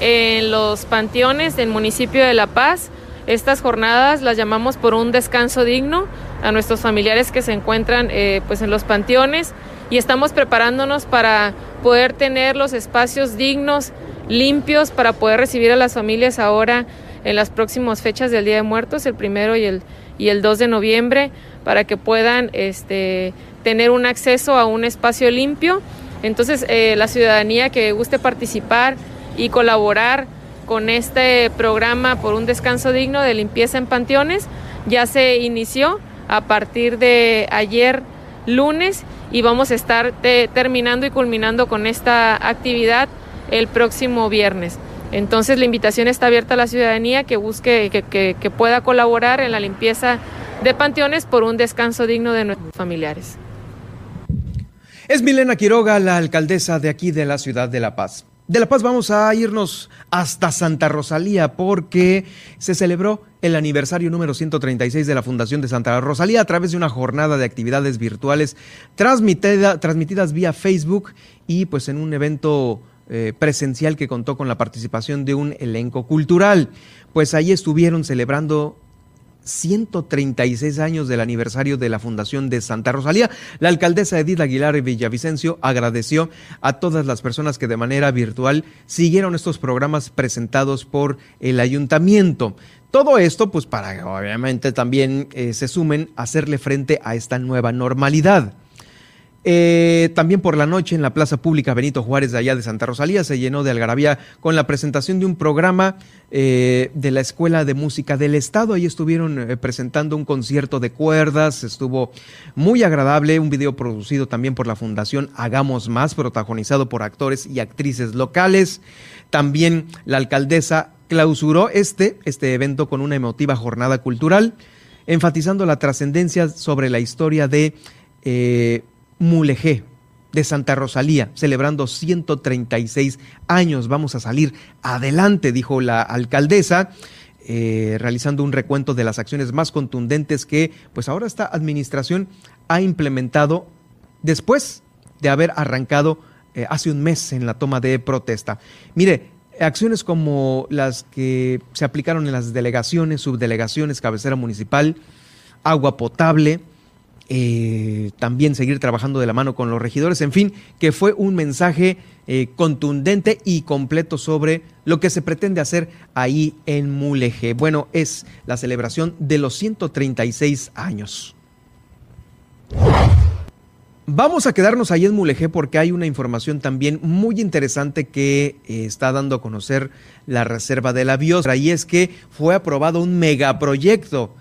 S16: en los panteones del municipio de La Paz. Estas jornadas las llamamos por un descanso digno a nuestros familiares que se encuentran eh, pues en los panteones y estamos preparándonos para poder tener los espacios dignos, limpios, para poder recibir a las familias ahora en las próximas fechas del Día de Muertos, el primero y el, y el 2 de noviembre, para que puedan este, tener un acceso a un espacio limpio. Entonces, eh, la ciudadanía que guste participar y colaborar con este programa por un descanso digno de limpieza en panteones ya se inició a partir de ayer lunes y vamos a estar te, terminando y culminando con esta actividad el próximo viernes. Entonces la invitación está abierta a la ciudadanía que busque, que, que, que pueda colaborar en la limpieza de panteones por un descanso digno de nuestros familiares.
S2: Es Milena Quiroga, la alcaldesa de aquí de la ciudad de La Paz. De La Paz vamos a irnos hasta Santa Rosalía porque se celebró el aniversario número 136 de la Fundación de Santa Rosalía a través de una jornada de actividades virtuales transmitida, transmitidas vía Facebook y pues en un evento eh, presencial que contó con la participación de un elenco cultural. Pues ahí estuvieron celebrando 136 años del aniversario de la Fundación de Santa Rosalía. La alcaldesa Edith Aguilar Villavicencio agradeció a todas las personas que de manera virtual siguieron estos programas presentados por el ayuntamiento. Todo esto, pues para que obviamente también eh, se sumen a hacerle frente a esta nueva normalidad. Eh, también por la noche en la Plaza Pública Benito Juárez de allá de Santa Rosalía se llenó de algarabía con la presentación de un programa eh, de la Escuela de Música del Estado. Ahí estuvieron eh, presentando un concierto de cuerdas, estuvo muy agradable, un video producido también por la Fundación Hagamos Más, protagonizado por actores y actrices locales. También la alcaldesa clausuró este, este evento con una emotiva jornada cultural, enfatizando la trascendencia sobre la historia de Mulegé de Santa Rosalía, celebrando 136 años. Vamos a salir adelante, dijo la alcaldesa. eh, realizando un recuento de las acciones más contundentes que pues ahora esta administración ha implementado después de haber arrancado eh, hace un mes en la toma de protesta. Mire, acciones como las que se aplicaron en las delegaciones, subdelegaciones, cabecera municipal, agua potable, eh, también seguir trabajando de la mano con los regidores, en fin, que fue un mensaje eh, contundente y completo sobre lo que se pretende hacer ahí en Mulegé. Bueno, es la celebración de los 136 años. Vamos a quedarnos ahí en Mulegé porque hay una información también muy interesante que eh, está dando a conocer la Reserva de la Biosfera y es que fue aprobado un megaproyecto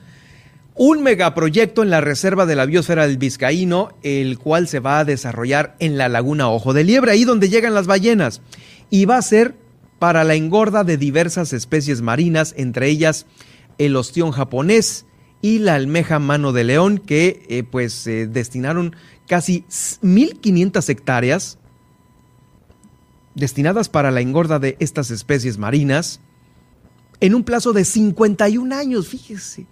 S2: un megaproyecto en la Reserva de la Biosfera del Vizcaíno, el cual se va a desarrollar en la laguna Ojo de Liebre, ahí donde llegan las ballenas, y va a ser para la engorda de diversas especies marinas, entre ellas el ostión japonés y la almeja mano de león, que eh, pues destinaron casi 1.500 hectáreas destinadas para la engorda de estas especies marinas en un plazo de 51 años, fíjese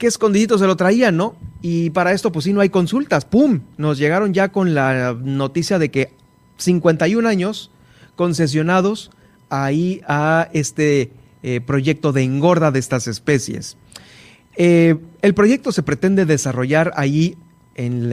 S2: qué escondidito se lo traían, ¿no? Y para esto, pues sí, no hay consultas. ¡Pum! Nos llegaron ya con la noticia de que 51 años concesionados ahí a este eh, proyecto de engorda de estas especies. Eh, el proyecto se pretende desarrollar ahí en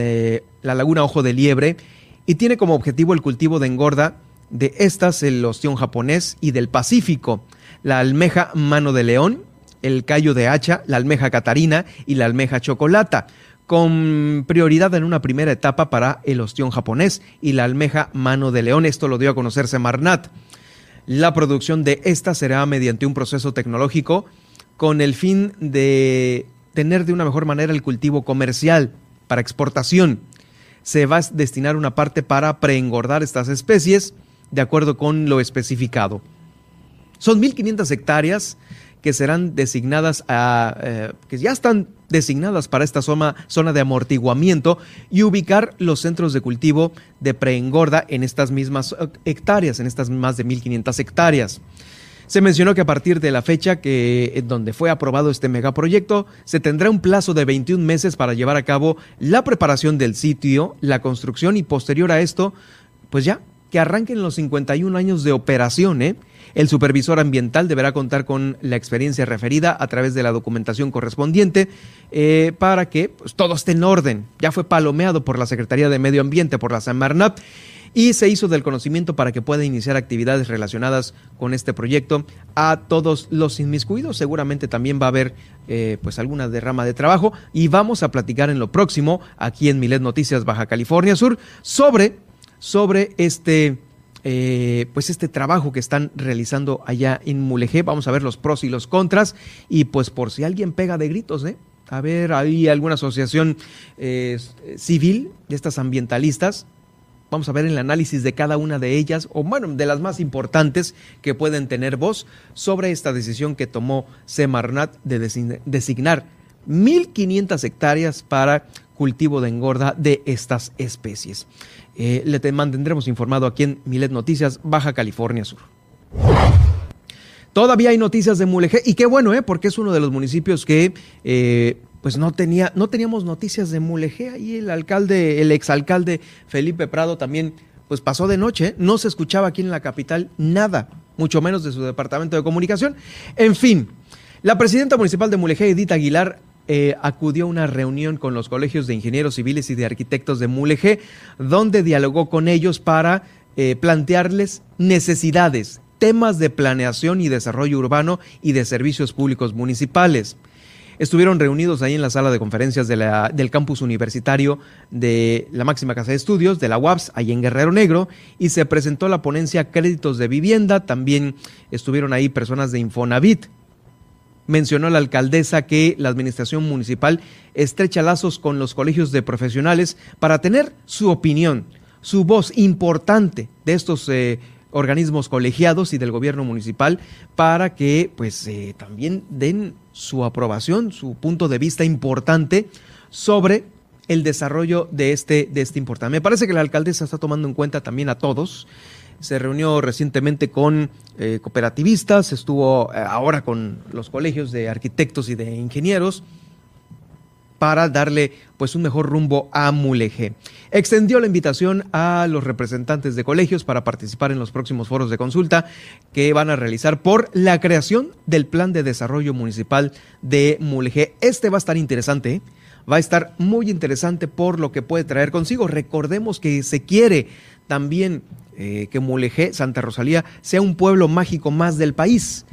S2: la laguna Ojo de Liebre y tiene como objetivo el cultivo de engorda de estas, el ostión japonés y del Pacífico, la almeja mano de león, el callo de hacha, la almeja catarina y la almeja chocolata, con prioridad en una primera etapa para el ostión japonés y la almeja mano de león. Esto lo dio a conocer Semarnat. La producción de esta será mediante un proceso tecnológico con el fin de tener de una mejor manera el cultivo comercial para exportación. Se va a destinar una parte para preengordar estas especies de acuerdo con lo especificado. Son 1.500 hectáreas que serán designadas a, eh, que ya están designadas para esta zona, zona de amortiguamiento y ubicar los centros de cultivo de preengorda en estas mismas eh, hectáreas, en estas más de 1.500 hectáreas. Se mencionó que a partir de la fecha que donde fue aprobado este megaproyecto, se tendrá un plazo de 21 meses para llevar a cabo la preparación del sitio, la construcción y posterior a esto, pues ya que arranquen los 51 años de operación, ¿eh? El supervisor ambiental deberá contar con la experiencia referida a través de la documentación correspondiente eh, para que pues, todo esté en orden. Ya fue palomeado por la Secretaría de Medio Ambiente, por la Semarnat, y se hizo del conocimiento para que pueda iniciar actividades relacionadas con este proyecto a todos los inmiscuidos. Seguramente también va a haber eh, pues alguna derrama de trabajo y vamos a platicar en lo próximo aquí en Milet Noticias Baja California Sur sobre, sobre este eh, pues este trabajo que están realizando allá en Mulegé. Vamos a ver los pros y los contras. Y pues por si alguien pega de gritos, ¿eh? A ver, hay alguna asociación eh, civil de estas ambientalistas. Vamos a ver el análisis de cada una de ellas, o bueno, de las más importantes que pueden tener voz sobre esta decisión que tomó Semarnat de designar 1.500 hectáreas para cultivo de engorda de estas especies. Eh, le mantendremos informado aquí en Milet Noticias, Baja California Sur. Todavía hay noticias de Mulegé y qué bueno, ¿eh? porque es uno de los municipios que eh, pues no tenía, no teníamos noticias de Mulegé. Ahí el alcalde, el exalcalde Felipe Prado también pues pasó de noche, ¿eh? no se escuchaba aquí en la capital nada, mucho menos de su departamento de comunicación. En fin, la presidenta municipal de Mulegé, Edith Aguilar, eh, acudió a una reunión con los colegios de ingenieros civiles y de arquitectos de Mulegé, donde dialogó con ellos para eh, plantearles necesidades, temas de planeación y desarrollo urbano y de servicios públicos municipales. Estuvieron reunidos ahí en la sala de conferencias del campus universitario de la máxima casa de estudios, de la UAPS, ahí en Guerrero Negro, y se presentó la ponencia Créditos de Vivienda. También estuvieron ahí personas de Infonavit, mencionó la alcaldesa que la administración municipal estrecha lazos con los colegios de profesionales para tener su opinión, su voz importante de estos eh, organismos colegiados y del gobierno municipal para que pues eh, también den su aprobación, su punto de vista importante sobre el desarrollo de este, de este importante. Me parece que la alcaldesa está tomando en cuenta también a todos se reunió recientemente con eh, cooperativistas, estuvo eh, ahora con los colegios de arquitectos y de ingenieros para darle pues un mejor rumbo a Mulegé. Extendió la invitación a los representantes de colegios para participar en los próximos foros de consulta que van a realizar por la creación del Plan de Desarrollo Municipal de Mulegé. Este va a estar interesante, va a estar muy interesante por lo que puede traer consigo. Recordemos que se quiere también eh, que Mulegé, Santa Rosalía, sea un pueblo mágico más del país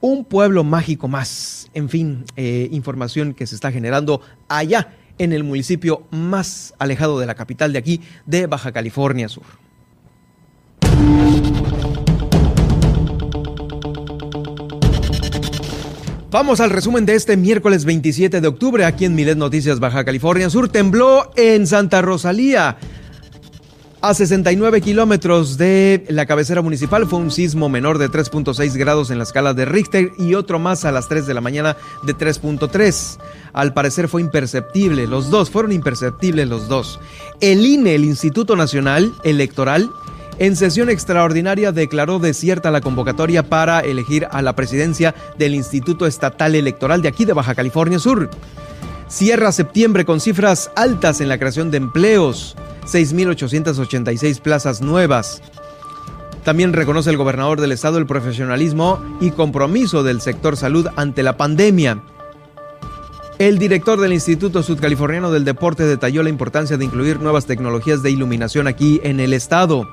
S2: un pueblo mágico más. En fin, eh, información que se está generando allá en el municipio más alejado de la capital de aquí, de Baja California Sur. Vamos al resumen de este miércoles 27 de octubre aquí en Milet Noticias Baja California Sur. Tembló en Santa Rosalía. A 69 kilómetros de la cabecera municipal fue un sismo menor de 3.6 grados en la escala de Richter y otro más a las 3 de la mañana de 3.3. Al parecer fue imperceptible, los dos fueron imperceptibles los dos. El INE, el Instituto Nacional Electoral, en sesión extraordinaria declaró desierta la convocatoria para elegir a la presidencia del Instituto Estatal Electoral de aquí de Baja California Sur. Cierra septiembre con cifras altas en la creación de empleos. 6.886 plazas nuevas. También reconoce el gobernador del estado el profesionalismo y compromiso del sector salud ante la pandemia. El director del Instituto Sudcaliforniano del Deporte detalló la importancia de incluir nuevas tecnologías de iluminación aquí en el estado.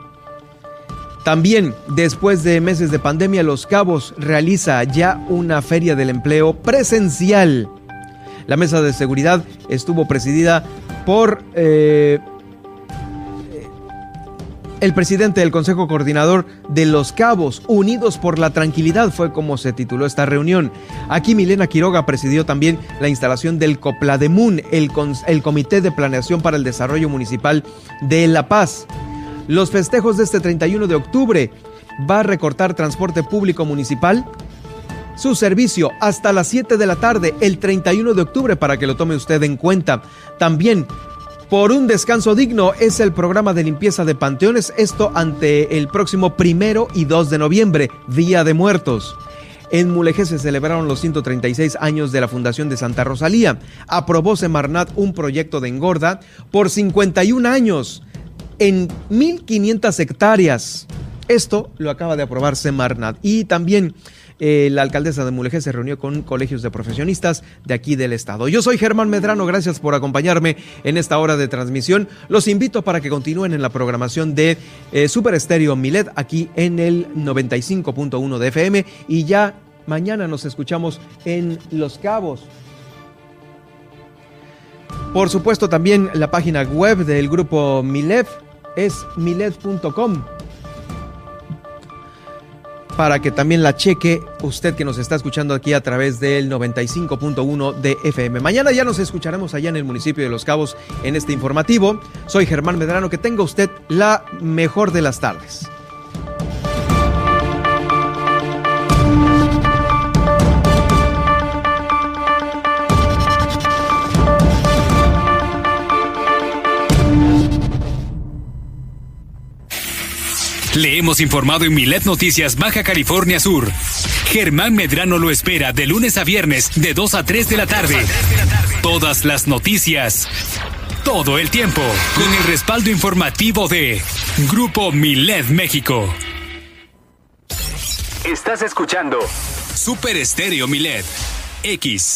S2: También, después de meses de pandemia, Los Cabos realiza ya una feria del empleo presencial. La mesa de seguridad estuvo presidida por eh, el presidente del Consejo Coordinador de Los Cabos, Unidos por la Tranquilidad, fue como se tituló esta reunión. Aquí Milena Quiroga presidió también la instalación del COPLADEMUN, el, el Comité de Planeación para el Desarrollo Municipal de La Paz. Los festejos de este 31 de octubre va a recortar transporte público municipal su servicio hasta las 7 de la tarde el 31 de octubre para que lo tome usted en cuenta. También por un descanso digno es el programa de limpieza de panteones, esto ante el próximo primero y 2 de noviembre, Día de Muertos. En Mulegé se celebraron los 136 años de la Fundación de Santa Rosalía. Aprobó Semarnat un proyecto de engorda por 51 años en 1.500 hectáreas. Esto lo acaba de aprobar Semarnat. Y también la alcaldesa de Mulegé se reunió con colegios de profesionistas de aquí del estado. Yo soy Germán Medrano, gracias por acompañarme en esta hora de transmisión. Los invito para que continúen en la programación de eh, Super Estéreo Milet aquí en el 95.1 de FM y ya mañana nos escuchamos en Los Cabos. Por supuesto, también la página web del grupo Milet es milet.com para que también la cheque usted que nos está escuchando aquí a través del 95.1 de FM. Mañana ya nos escucharemos allá en el municipio de Los Cabos en este informativo. Soy Germán Medrano, que tenga usted la mejor de las tardes.
S1: Le hemos informado en Milet Noticias Baja California Sur. Germán Medrano lo espera de lunes a viernes de 2 a 3 de la tarde. Todas las noticias. Todo el tiempo. Con el respaldo informativo de Grupo Milet México. Estás escuchando Super Estéreo Milet. X.